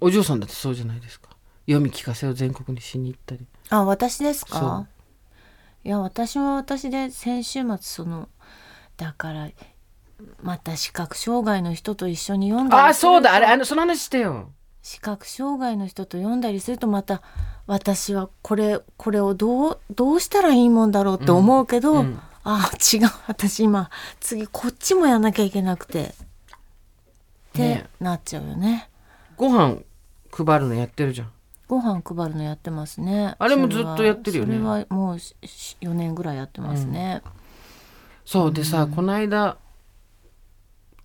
お嬢さんだってそうじゃないですか。読み聞かせを全国にしに行ったり。あ私ですか？いや私は私で先週末そのだからまた視覚障害の人と一緒に読んだりあそうだ。あれあのその話してよ。視覚障害の人と読んだりするとまた私はこれこれをどうどうしたらいいもんだろうって思うけど、うん。ああ違う。私今次こっちもやんなきゃいけなくて。ってね。なっちゃうよね。ご飯配るのやってるじゃんご飯配るのやってますね。あれもずっとやってるよね。それはもう4年ぐらいやってますね、そうでさ、この間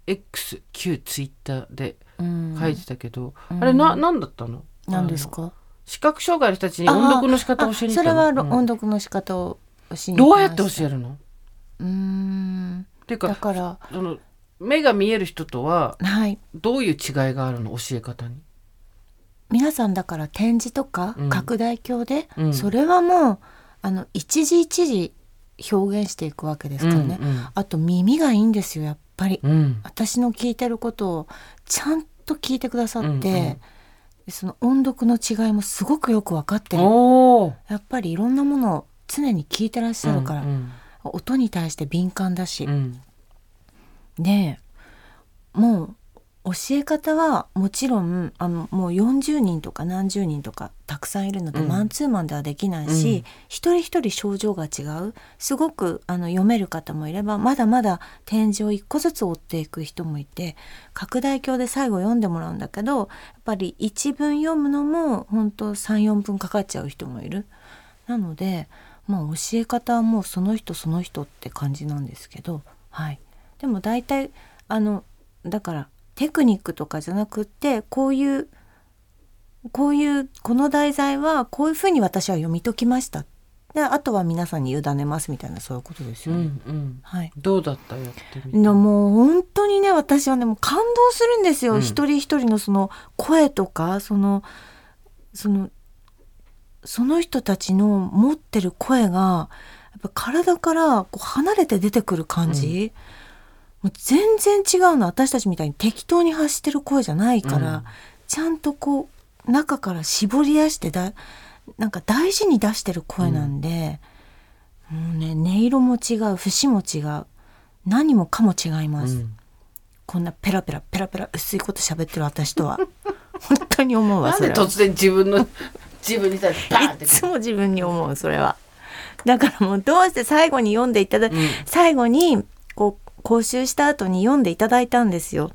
X 旧ツイッターでうん。書いてたけど、あれな何だったの？何ですか？視覚障害の人たちに音読の仕方を教えにそれは音読の仕方をしにどうやって教ええるの？うーん。っていうかだからその目が見える人とははい。どういう違いがあるの？教え方に皆さんだから展示とかうん。拡大鏡で、うん。それはもうあの一時一時表現していくわけですからね、うんうん。あと耳がいいんですよやっぱり、うん。私の聞いてることをちゃんと聞いてくださって、うんうん。でその音読の違いもすごくよく分かってる。やっぱりいろんなものを常に聞いてらっしゃるから、うん。音に対して敏感だし、うん。でもう教え方はもちろんあのもう40人とか何十人とかたくさんいるので、うん。マンツーマンではできないし、うん。一人一人症状が違う。すごくあの読める方もいればまだまだ展示を一個ずつ追っていく人もいて拡大鏡で最後読んでもらうんだけどやっぱり一文読むのも本当34分かかっちゃう人もいる。なのでまあ教え方はもうその人その人って感じなんですけどはい。でも大体あのだからテクニックとかじゃなくってこういうこういうこの題材はこういうふうに私は読み解きました。であとは皆さんに委ねますみたいなそういうことですうよね。んうん。はい。どうだった？やってみもう本当にね私はねもう感動するんですよ、うん。一人一人のその声とかそのそのその人たちの持ってる声がやっぱ体からこう離れて出てくる感じ、もう全然違うの。私たちみたいに適当に発してる声じゃないから、うん。ちゃんとこう中から絞り出してだなんか大事に出してる声なんで、もうね音色も違う節も違う何もかも違います、うん。こんなペラペラペラペラ薄いこと喋ってる私とは。本当に思うわそれ突然自分の 自分に対してバーンって。いつも自分に思うそれは。だからもうどうして最後に読んでいただ、ん。最後にこう講習した後に読んでいただいたんですよ。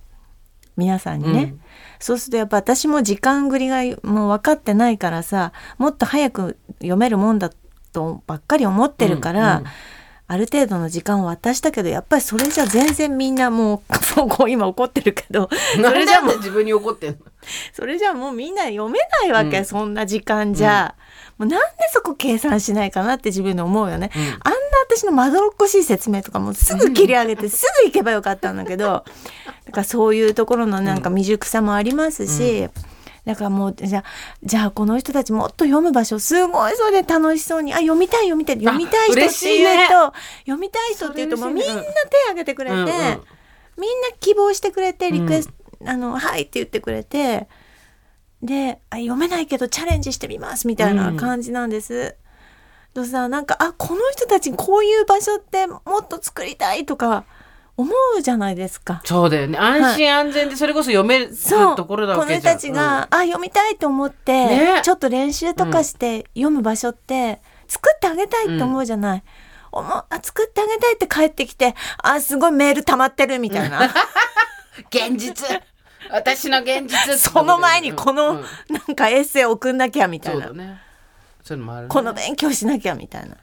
皆さんにね、うん。そうするとやっぱ私も時間繰りがもう分かってないからさもっと早く読めるもんだとばっかり思ってるから、うんうんある程度の時間を渡したけどやっぱりそれじゃ全然みんなもうもう こう今怒ってるけど そそれじゃもう自分に怒ってんの？それじゃもうみんな読めないわけ、うん。そんな時間じゃ、もうなんでそこ計算しないかなって自分で思うよね、うん。あんな私のまどろっこしい説明とかもすぐ切り上げてすぐ行けばよかったんだけど だからそういうところのなんか未熟さもありますし、だからもうじゃあじゃあこの人たちもっと読む場所すごいそれで楽しそうにあ読みたい読みたい読みたい人ってい言うね。と、読みたい人って言うともうみんな手挙げてくれて、うんうん。みんな希望してくれてリクエスト、あのはいって言ってくれてであ読めないけどチャレンジしてみますみたいな感じなんです。とさなんかあこの人たちこういう場所ってもっと作りたいとか思うじゃないですか。そうだよね。安心安全でそれこそ読めるところだわけじゃん。たちが、あ読みたいと思って、ね。ちょっと練習とかして読む場所って作ってあげたいって思うじゃない。思うあ作ってあげたいって帰ってきてあすごいメール溜まってるみたいな。う ん現実。私の現実その前にこうん。のうん。なんかエッセイ送んなきゃみたいな、ね。ね。この勉強しなきゃみたいな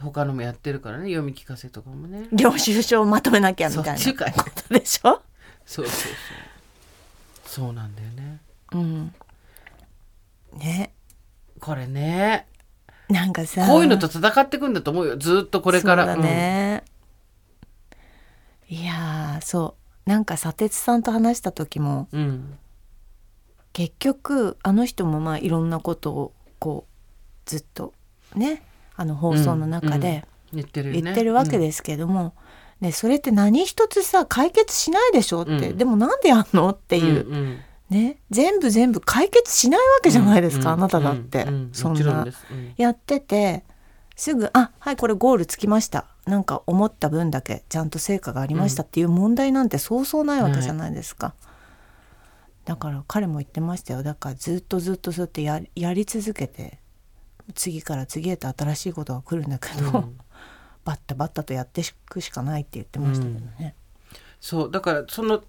他のもやってるからね読み聞かせとかもね。領収書をまとめなきゃみたいな。ことでしょ、そうそうそう。そうなんだよね。うん、ね。これね。なんかさ。こういうのと戦っていくんだと思うよ。ずっとこれから。そうだね、いやーそう。なんか砂鉄さんと話した時もうん、うん。結局あの人もまあいろんなことをこうずっとねあの放送の中で言ってるよね。言ってるわけですけども、ね、それって何一つさ解決しないでしょって、うん。でもなんでやんのってっていう、ん。ね。全部全部解決しないわけじゃないですか、うんあなただって、うんうんそんな。うん。やっててすぐ「あはいこれゴールつきました」なんか思った分だけちゃんと成果がありましたっていう問題なんてそうそうないわけじゃないですか。だから彼も言ってましたよ。だからずっとずっとそうやってややり続けて次から次へと新しいことが来るんだけど、うん。バッタバッタとやっていくしかないって言ってましたけどね。そうだからその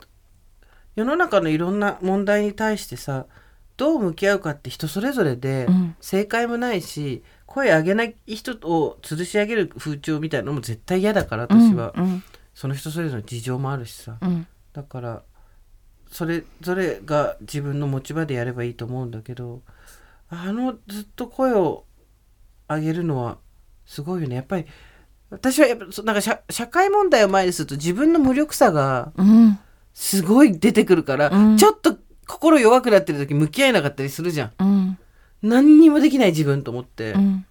世の中のいろんな問題に対してさどう向き合うかって人それぞれで、うん。正解もないし声上げない人を吊るし上げる風潮みたいなのも絶対嫌だから私は、うん。その人それぞれの事情もあるしさ、うん。だからそれぞれが自分の持ち場でやればいいと思うんだけどあのずっと声を上げるのはすごいよね。やっぱり私はやっぱそなんか社社会問題を前にすると自分の無力さがうん。すごい出てくるから、うん。ちょっと心弱くなってる時向き合えなかったりするじゃん。うん。何にもできない自分と思って、うん。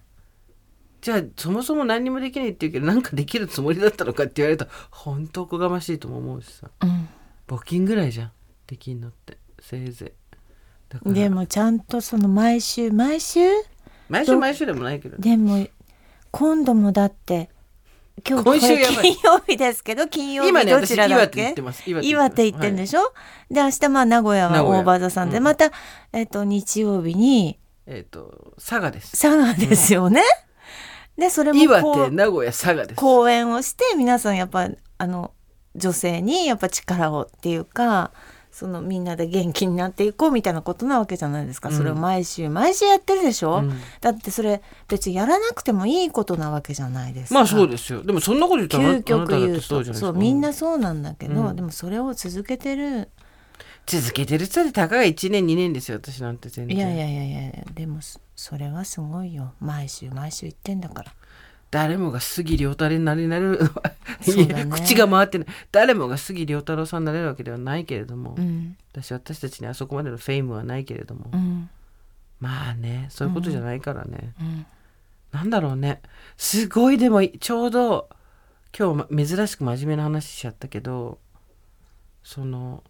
じゃあそもそも何にもできないって言うけどなんかできるつもりだったのかって言われると本当おこがましいとも思うしさ。うん。募金ぐらいじゃん。できんのってせいぜい。でもちゃんとその毎週毎週毎週毎週でもないけどでも今度もだって今日これ金曜日ですけど金曜日どちらだっ私岩手行けってます。岩手行ってんでしょ、で明日まあ名古屋は大場座さんで、うん。また、えっと日曜日にえっ、と佐賀です。佐賀ですよね？でそれも岩手名古屋佐賀です。講演をして皆さんやっぱあの女性にやっぱ力をっていうかそのみんなで元気になっていこうみたいなことなわけじゃないですか、それを毎週毎週やってるでしょ、うん。だってそれ別にやらなくてもいいことなわけじゃないですか。まあそうですよ。でもそんなこと言ったら究極言うとそうみんなそうなんだけど、うん。でもそれを続けてる。続けてる人でたかが1年2年ですよ私なんて全然。いやいやいやいやでもそそれはすごいよ。毎週毎週言ってんだから誰もが杉良太郎になりなる ね。口が回ってない。誰もが杉良太郎さんになれるわけではないけれども、うん。私私たちにあそこまでのフェイムはないけれども、うん。まあねそういうことじゃないからね、うん。なんだろうね。すごいでもちょうど今日ま珍しく真面目な話しちゃったけどその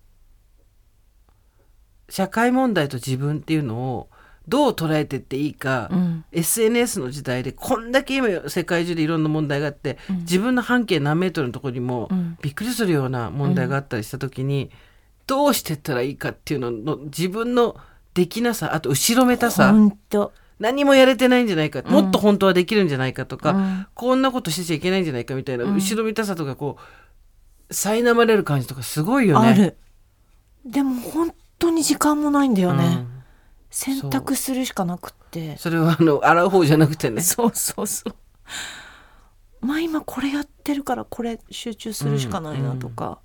社会問題と自分っていうのをどう捉えてっていいか、うん。SNS の時代でこんだけ今世界中でいろんな問題があって、自分の半径何メートルのところにもうん。びっくりするような問題があったりした時に、どうしてったらいいかっていうのの自分のできなさあと後ろめたさ、何もやれてないんじゃないか、もっと本当はできるんじゃないかとか、うん。こんなことしてちゃいけないんじゃないかみたいな、後ろめたさとかこう苛まれる感じとかすごいよね。ある。でも本当に時間もないんだよね、うん選択するしかなくって。それはあの洗う方じゃなくてね。そうそうそう。まあ今これやってるからこれ集中するしかないなとか、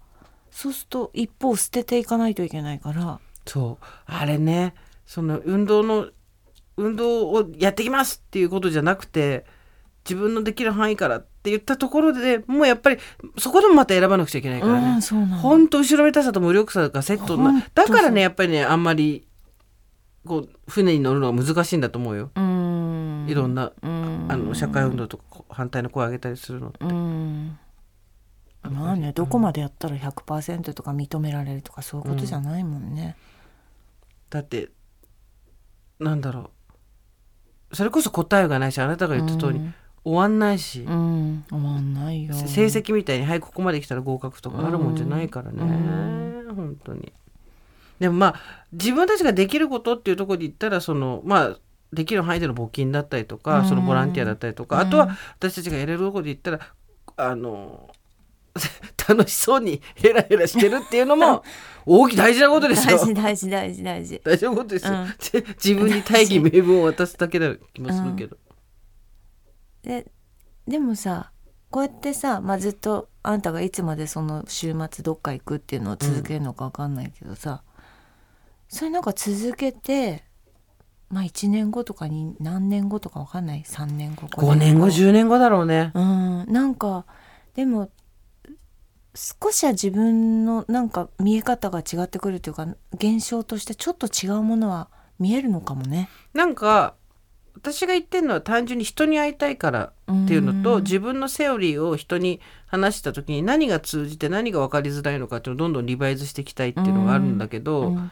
そうすると一方捨てていかないといけないから。そう。あれねその運動の運動をやってきますっていうことじゃなくて自分のできる範囲からって言ったところでもうやっぱりそこでもまた選ばなくちゃいけないからね。うんそうなの。ほんと後ろめたさと無力さがセットなとだからねやっぱりねあんまりこう船に乗るのが難しいんだと思うよ。うん。いろんな、うん。あの社会運動とか反対の声を上げたりするの。うん。まあねどこまでやったら100%とか認められるとかそういうことじゃないもんね、だってなんだろう。それこそ答えがないしあなたが言った通り、うん。終わんないし、うん。終わんないよ。成績みたいに「はいここまで来たら合格」とかあるもんじゃないからね、う本当に。でもまあ自分たちができることっていうところで言ったらそのまあできる範囲での募金だったりとか、うん。そのボランティアだったりとか、あとは私たちがやれるところで言ったらあの 楽しそうにヘラヘラしてるっていうのも大きい大事なことですよ。大。事大事大事大事。大事なことですよ、うん。じ自分に大義名分を渡すだけな気もするけど、ででもさこうやってさ、まあ、ずっとあんたがいつまでその週末どっか行くっていうのを続けるのか分かんないけどさ、それなんか続けてまあ1年後とかに何年後とか分かんない？3年後5年後。10年後だろうね。うん。なんかでも少しは自分のなんか見え方が違ってくるというか現象としてちょっと違うものは見えるのかもね。なんか私が言ってるのは単純に人に会いたいからっていうのと、うん。自分のセオリーを人に話した時に何が通じて何が分かりづらいのかっていうのをどんどんリバイズしていきたいっていうのがあるんだけど、うん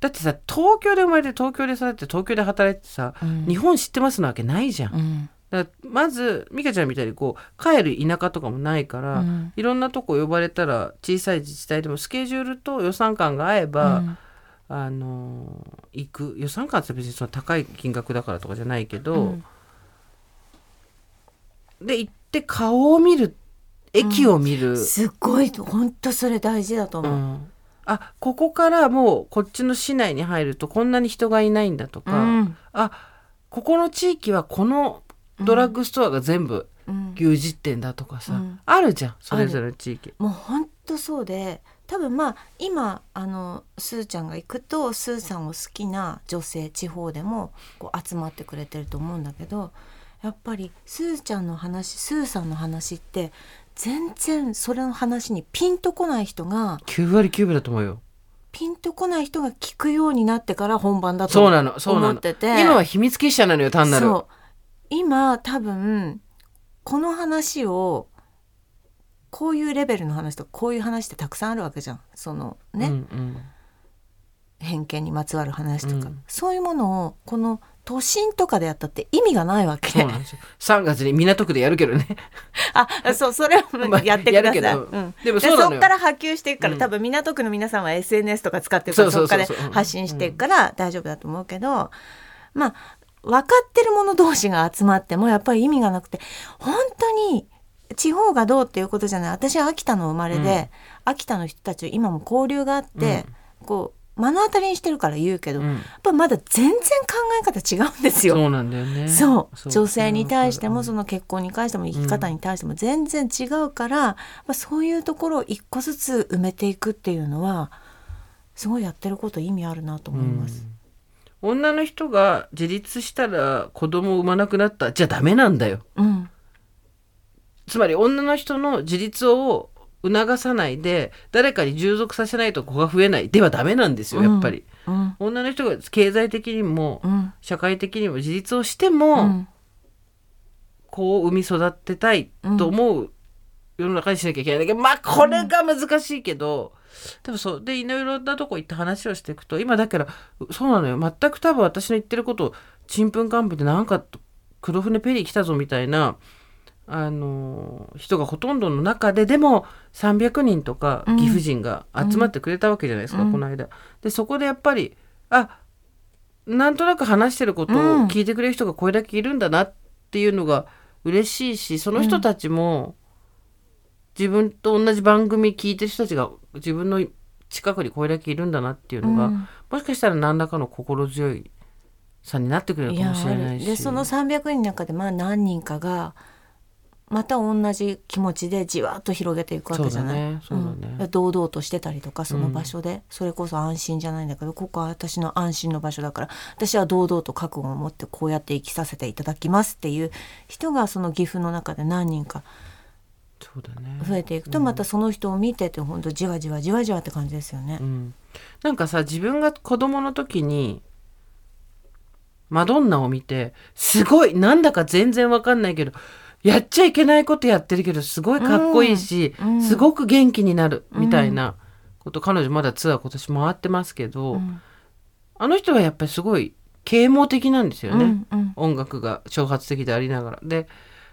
だってさ東京で生まれて東京で育って東京で働いてさ、うん。日本知ってますなわけないじゃん。うん。だまず美香ちゃんみたいにこう帰る田舎とかもないから、うん。いろんなとこ呼ばれたら小さい自治体でもスケジュールと予算感が合えば、うん。あの行く。予算感って別にその高い金額だからとかじゃないけど、うん。で行って顔を見る駅を見る、すっごい本当それ大事だとう。思う。んあここからもうこっちの市内に入るとこんなに人がいないんだとか、うん。あここの地域はこのドラッグストアが全部うん。牛耳ってんだとかさ、うん。あるじゃんそれぞれの地域。もう本当そうで多分まあ今あのスーちゃんが行くとスーさんを好きな女性地方でもこう集まってくれてると思うんだけどやっぱりスーちゃんの話スーさんの話って全然それの話にピンとこない人が9割9分だと思うよ。ピンとこない人が聞くようになってから本番だとそうなのそうなの。思ってて。今は秘密結社なのよ単なる。今多分この話をこういうレベルの話とかこういう話ってたくさんあるわけじゃん。そのね、うんうん偏見にまつわる話とか、うん。そういうものをこの都心とかでやったって意味がないわけ。そうなんですよ。3月に港区でやるけどね。あそうそれはまあやってください、やるけど。うん。でもそうなのよ。そっから波及していくから、うん。多分港区の皆さんは SNS とか使ってるからそそうっからそう。そうそう発信していくから大丈夫だと思うけど、まあ分かってる者同士が集まってもやっぱり意味がなくて本当に地方がどうっていうことじゃない。私は秋田の生まれで、秋田の人たちと今も交流があって、こう目の当たりにしてるから言うけど、うん。やっぱまだ全然考え方違うんですよ。そうなんだよね。そう。女性に対してもうん。その結婚に関しても生き方に対しても全然違うから、まあ、そういうところを一個ずつ埋めていくっていうのはすごいやってること意味あるなと思います。女の人が自立したら子供を産まなくなったじゃダメなんだよ。うん、つまり女の人の自立を促さないで誰かに従属させないと子が増えないではダメなんですよやっぱり、うん、女の人が経済的にもうん、社会的にも自立をしても、うん、子を産み育てたいと思う世の中にしなきゃいけない。んだけど、まあこれが難しいけど、でもそう。でいろいろなとこ行って話をしていくと今だからそうなのよ。全く多分私の言ってることちんぷんかんぷんでなんか黒船ペリー来たぞみたいなあの人がほとんどの中ででも300人とかうん。岐阜人が集まってくれたわけじゃないですか、うん。この間。でそこでやっぱりあなんとなく話してることをうん。聞いてくれる人がこれだけいるんだなっていうのが嬉しいしその人たちも自分と同じ番組聞いてる人たちが自分の近くにこれだけいるんだなっていうのが、うん。もしかしたら何らかの心強いさになってくれるかもしれないし。でその300人の中でまあ何人かがまた同じ気持ちでじわっと広げていくわけじゃない。堂々としてたりとかその場所で、それこそ安心じゃないんだけどここは私の安心の場所だから私は堂々と覚悟を持ってこうやって生きさせていただきますっていう人がその岐阜の中で何人か増えていくとまたその人を見ててほんとじわじわじわじわって感じですよね。う。ん、なんかさ自分が子供の時にマドンナを見てすごいなんだか全然わかんないけどやっちゃいけないことやってるけどすごいかっこいいし、うん。うん。すごく元気になるみたいなこと、彼女まだツアー今年回ってますけど、うん。あの人はやっぱりすごい啓蒙的なんですよね、うんうん。音楽が挑発的でありながら。で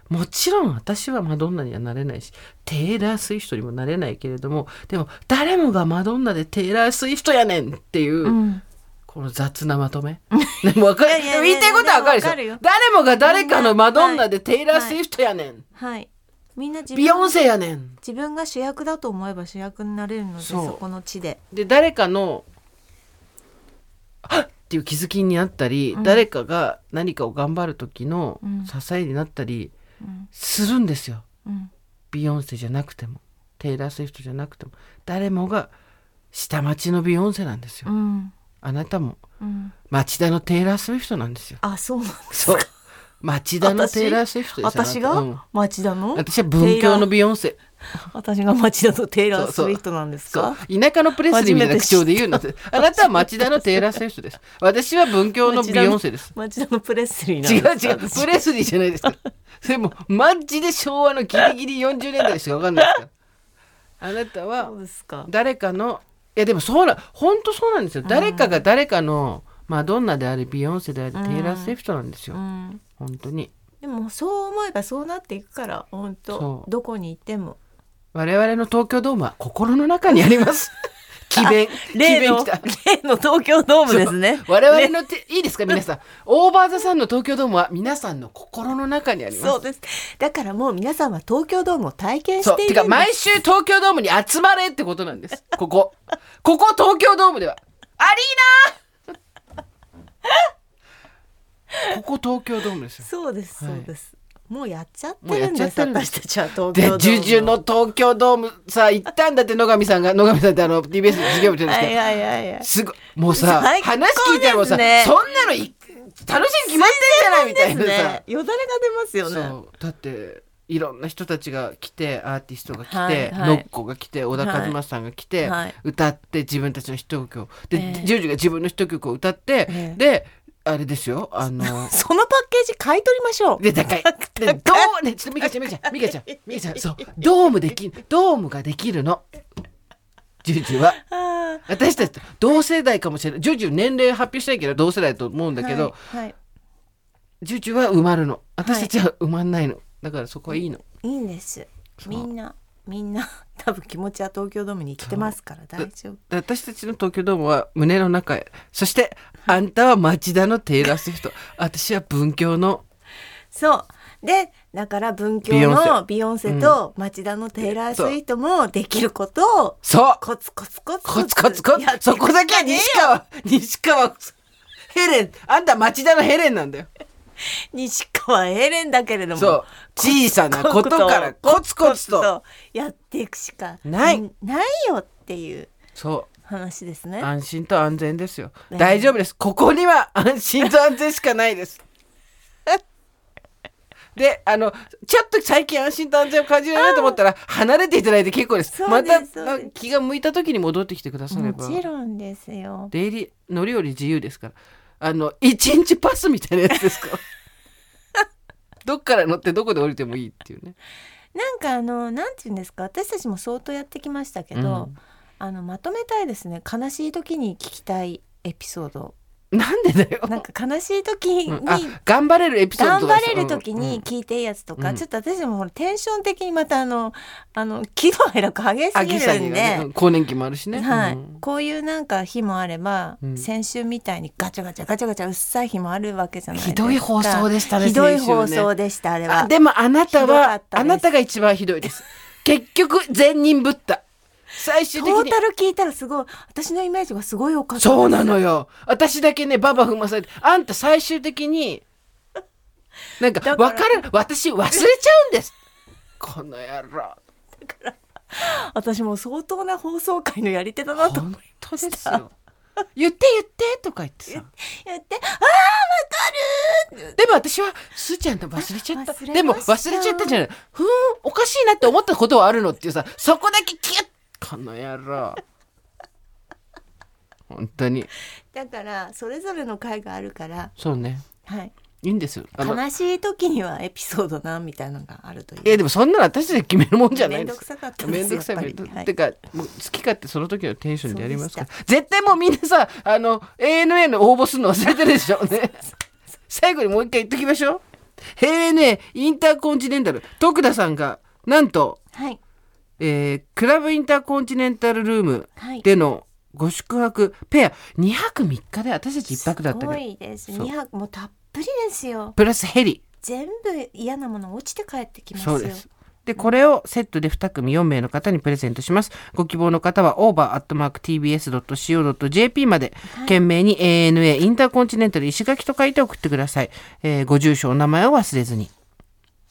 もちろん私はマドンナにはなれないしテイラー・スウィフトにもなれないけれどもでも誰もがマドンナでテイラー・スウィフトやねんっていう、うんこの雑なまとめ？でもわかる。言いたいことはわかるでしょ。で誰もが誰かのマドンナはでテイラー・スウィフトやねん、はい。みんな自ビヨン分セやねん。自分が主役だと思えば主役になれるのでそこの地で。で誰かのあっ！っていう気づきになったり、うん。誰かが何かを頑張る時のうん。支えになったりうん。するんですよ。うん。ビヨンセじゃなくてもテイラー・スウィフトじゃなくても誰もが下町のビヨンセなんですよ。うんあなたもうん、町田のテイラー・スウィフトなんですよ。あそうなんですそう。町田のテイラー・スウィフトです私が、うん。町田の？私は文京のビヨンセ。私が町田のテイラー・スウィフトなんですか？田舎のプレスリーみたいな口調で言うんだってあなたは町田のテイラー・スウィフトです。私は文京のビヨンセです。町田のプレスリー違う違う。プレスリーじゃないですか それもうマジで昭和のギリギリ40年代しか分かんないですから。あなたは誰かのいやでもそうな本当そうなんですよ。誰かが誰かのマドンナでありビヨンセでありテイラー・スウィフトなんですよ。うん。本当に。でもそう思えばそうなっていくから本そ当う。どこに行っても。我々の東京ドームは心の中にあります 奇弁例の例の東京ドームですね。我々のて、いいですか皆さん。オーバーザさんの東京ドームは皆さんの心の中にあります。そうです。だからもう皆さんは東京ドームを体験しているんです。毎週東京ドームに集まれってことなんです。ここ。ここ東京ドームでは。アリーナここ東京ドームですよ。そうですはい。そうです、もうやっちゃっもうやっちゃってるんです私たちは東京でドームジュジュの東京ドームさ行ったんだって野上さんが野上さんってあの TBS の授業部長ですけど、はいはいはいはい。すごいもうさ、最高話聞いたらもうさ、ですねそんなのい楽しいに決まってんじゃないみたいなさ、ね。よだれが出ますよね。だっていろんな人たちが来てアーティストが来て、はいはい。ノッコが来て小田和正さんが来て、はい。歌って自分たちのヒット曲を。で、ええ。ジュジュが自分のヒット曲を歌って、ええ。であれですよ。あのそのパッケージ買い取りましょう。で高い。でどうねちょっとミカちゃんミカちゃんミカちゃんミカちゃんそうドームできドームができるの。ジュジュは。あ私たちと同世代かもしれない。ジュジュ年齢発表したいけど同世代だと思うんだーけど、はいはい。ジュジュは埋まるの。私たちは埋まんないの。だからそこはいいの。いいんです。みんなみんな 多分気持ちは東京ドームに行ってますから大丈夫。で私たちの東京ドームは胸の中へ。そしてあんたは町田のテイラー・スウィフト。私は文京の。そう。でだから文京のビヨンセ。と町田のテイラー・スウィートもできることをそう。コツコツコツコツコツコツそこだけは西川西川ヘレン。あんた町田のヘレンなんだよ。西川ヘレンだけれどもそう。小さなことからコツコツとやっていくしかない。ないよっていう。そう話ですね。安心と安全ですよ。ね。大丈夫です。ここには安心と安全しかないです。であのちょっと最近安心と安全を感じないなと思ったら離れていただいて結構です。そうまですたそうです。気が向いた時に戻ってきてくだされもばちろんですよ。出入り乗り降り自由ですから。あの一日パスみたいなやつですか？どっから乗ってどこで降りてもいいっていうね。なんかあのなんて言うんですか？私たちも相当やってきましたけど、うんあのまとめたいですね。悲しい時に聞きたいエピソード。なんでだよ。なんか悲しい時に、うん。あ頑張れるエピソード頑張れる時うん。に聞いていいやつとか、うん。ちょっと私もテンション的にまたあのあの喜怒哀楽激しすぎ秋さるんで、ね更年期もあるしね、はい。うん。こういうなんか日もあれば、うん。先週みたいにガチャガチャガチャガチャうっさい日もあるわけじゃないですか。ひどい放送でしたねひどい放送でしたあれは。あでもあなたはあなたが一番ひどいです。結局善人ぶった最終ト的に。ータル聞いたらすごい私のイメージがすごい良かった。そうなのよ。私だけねババ踏まされてあんた最終的に なんかだから。わからん私忘れちゃうんです。この野郎。私もう相当な放送回のやり手だなと。思本い当ですよ。言って言ってとか言ってさ。言ってでも私はすーちゃんと忘れちゃった。でも忘れちゃったじゃない。ふーんおかしいなって思ったことはあるのっていうさそこだけキュッこの野郎。本当に。だからそれぞれの回があるから、そうね。はい、いいんですよ。あの悲しい時にはエピソードなみたいなのがあるという。えでもそんなの私たちで決めるもんじゃないです。めんどくさかったです。めんどくさい。やっぱり。はい。てかもう好き勝手その時のテンションでやりますから。絶対もうみんなさあの ANA の応募するの忘れてるでしょうね。最後にもう一回言っときましょう。ANA インターコンチネンタル。徳田さんがなんと、はいえークラブインターコンチネンタルルームはいでのご宿泊ペア2泊3日で私たち1泊だったすごいですそう2泊もうたっぷりですよプラスヘリ全部嫌なもの落ちて帰ってきますよそうです。で、これをセットで2組4名の方にプレゼントします。ご希望の方は over.tbs.co.jp まで、懸命に ANA インターコンチネンタル石垣と書いて送ってください。えーご住所、お名前を忘れずに。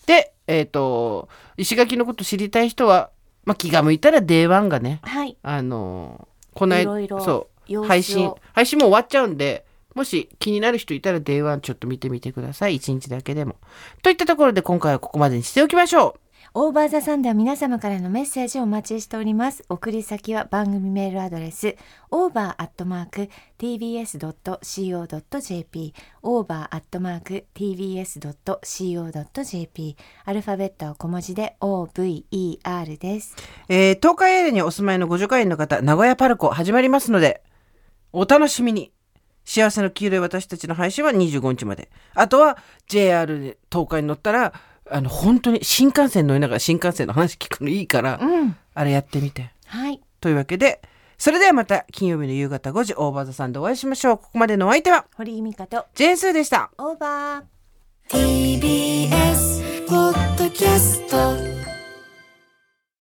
で、えっ、と、石垣のこと知りたい人は、まあ、気が向いたら Day1 がね、はいあのーこの間そう、配信、配信も終わっちゃうんで、もし気になる人いたら Day1 ちょっと見てみてください。1日だけでも。といったところで今回はここまでにしておきましょう。オーバーザサンでは皆様からのメッセージをお待ちしております。送り先は番組メールアドレス over.tbs.co.jp over.tbs.co.jp アルファベットは小文字で OVER です。えー東海エリアにお住まいのご助会員の方、名古屋パルコ始まりますので、お楽しみに。幸せの黄色い私たちの配信は25日まで。あとは JR で東海に乗ったら、あの、本当に新幹線乗りながら新幹線の話聞くのいいから、うん。あれやってみて。はい。というわけで、それではまた金曜日の夕方5時、オーバーザさんでお会いしましょう。ここまでのお相手は、堀井美香とジェーンスーでした。オーバー。TBS ポッドキャスト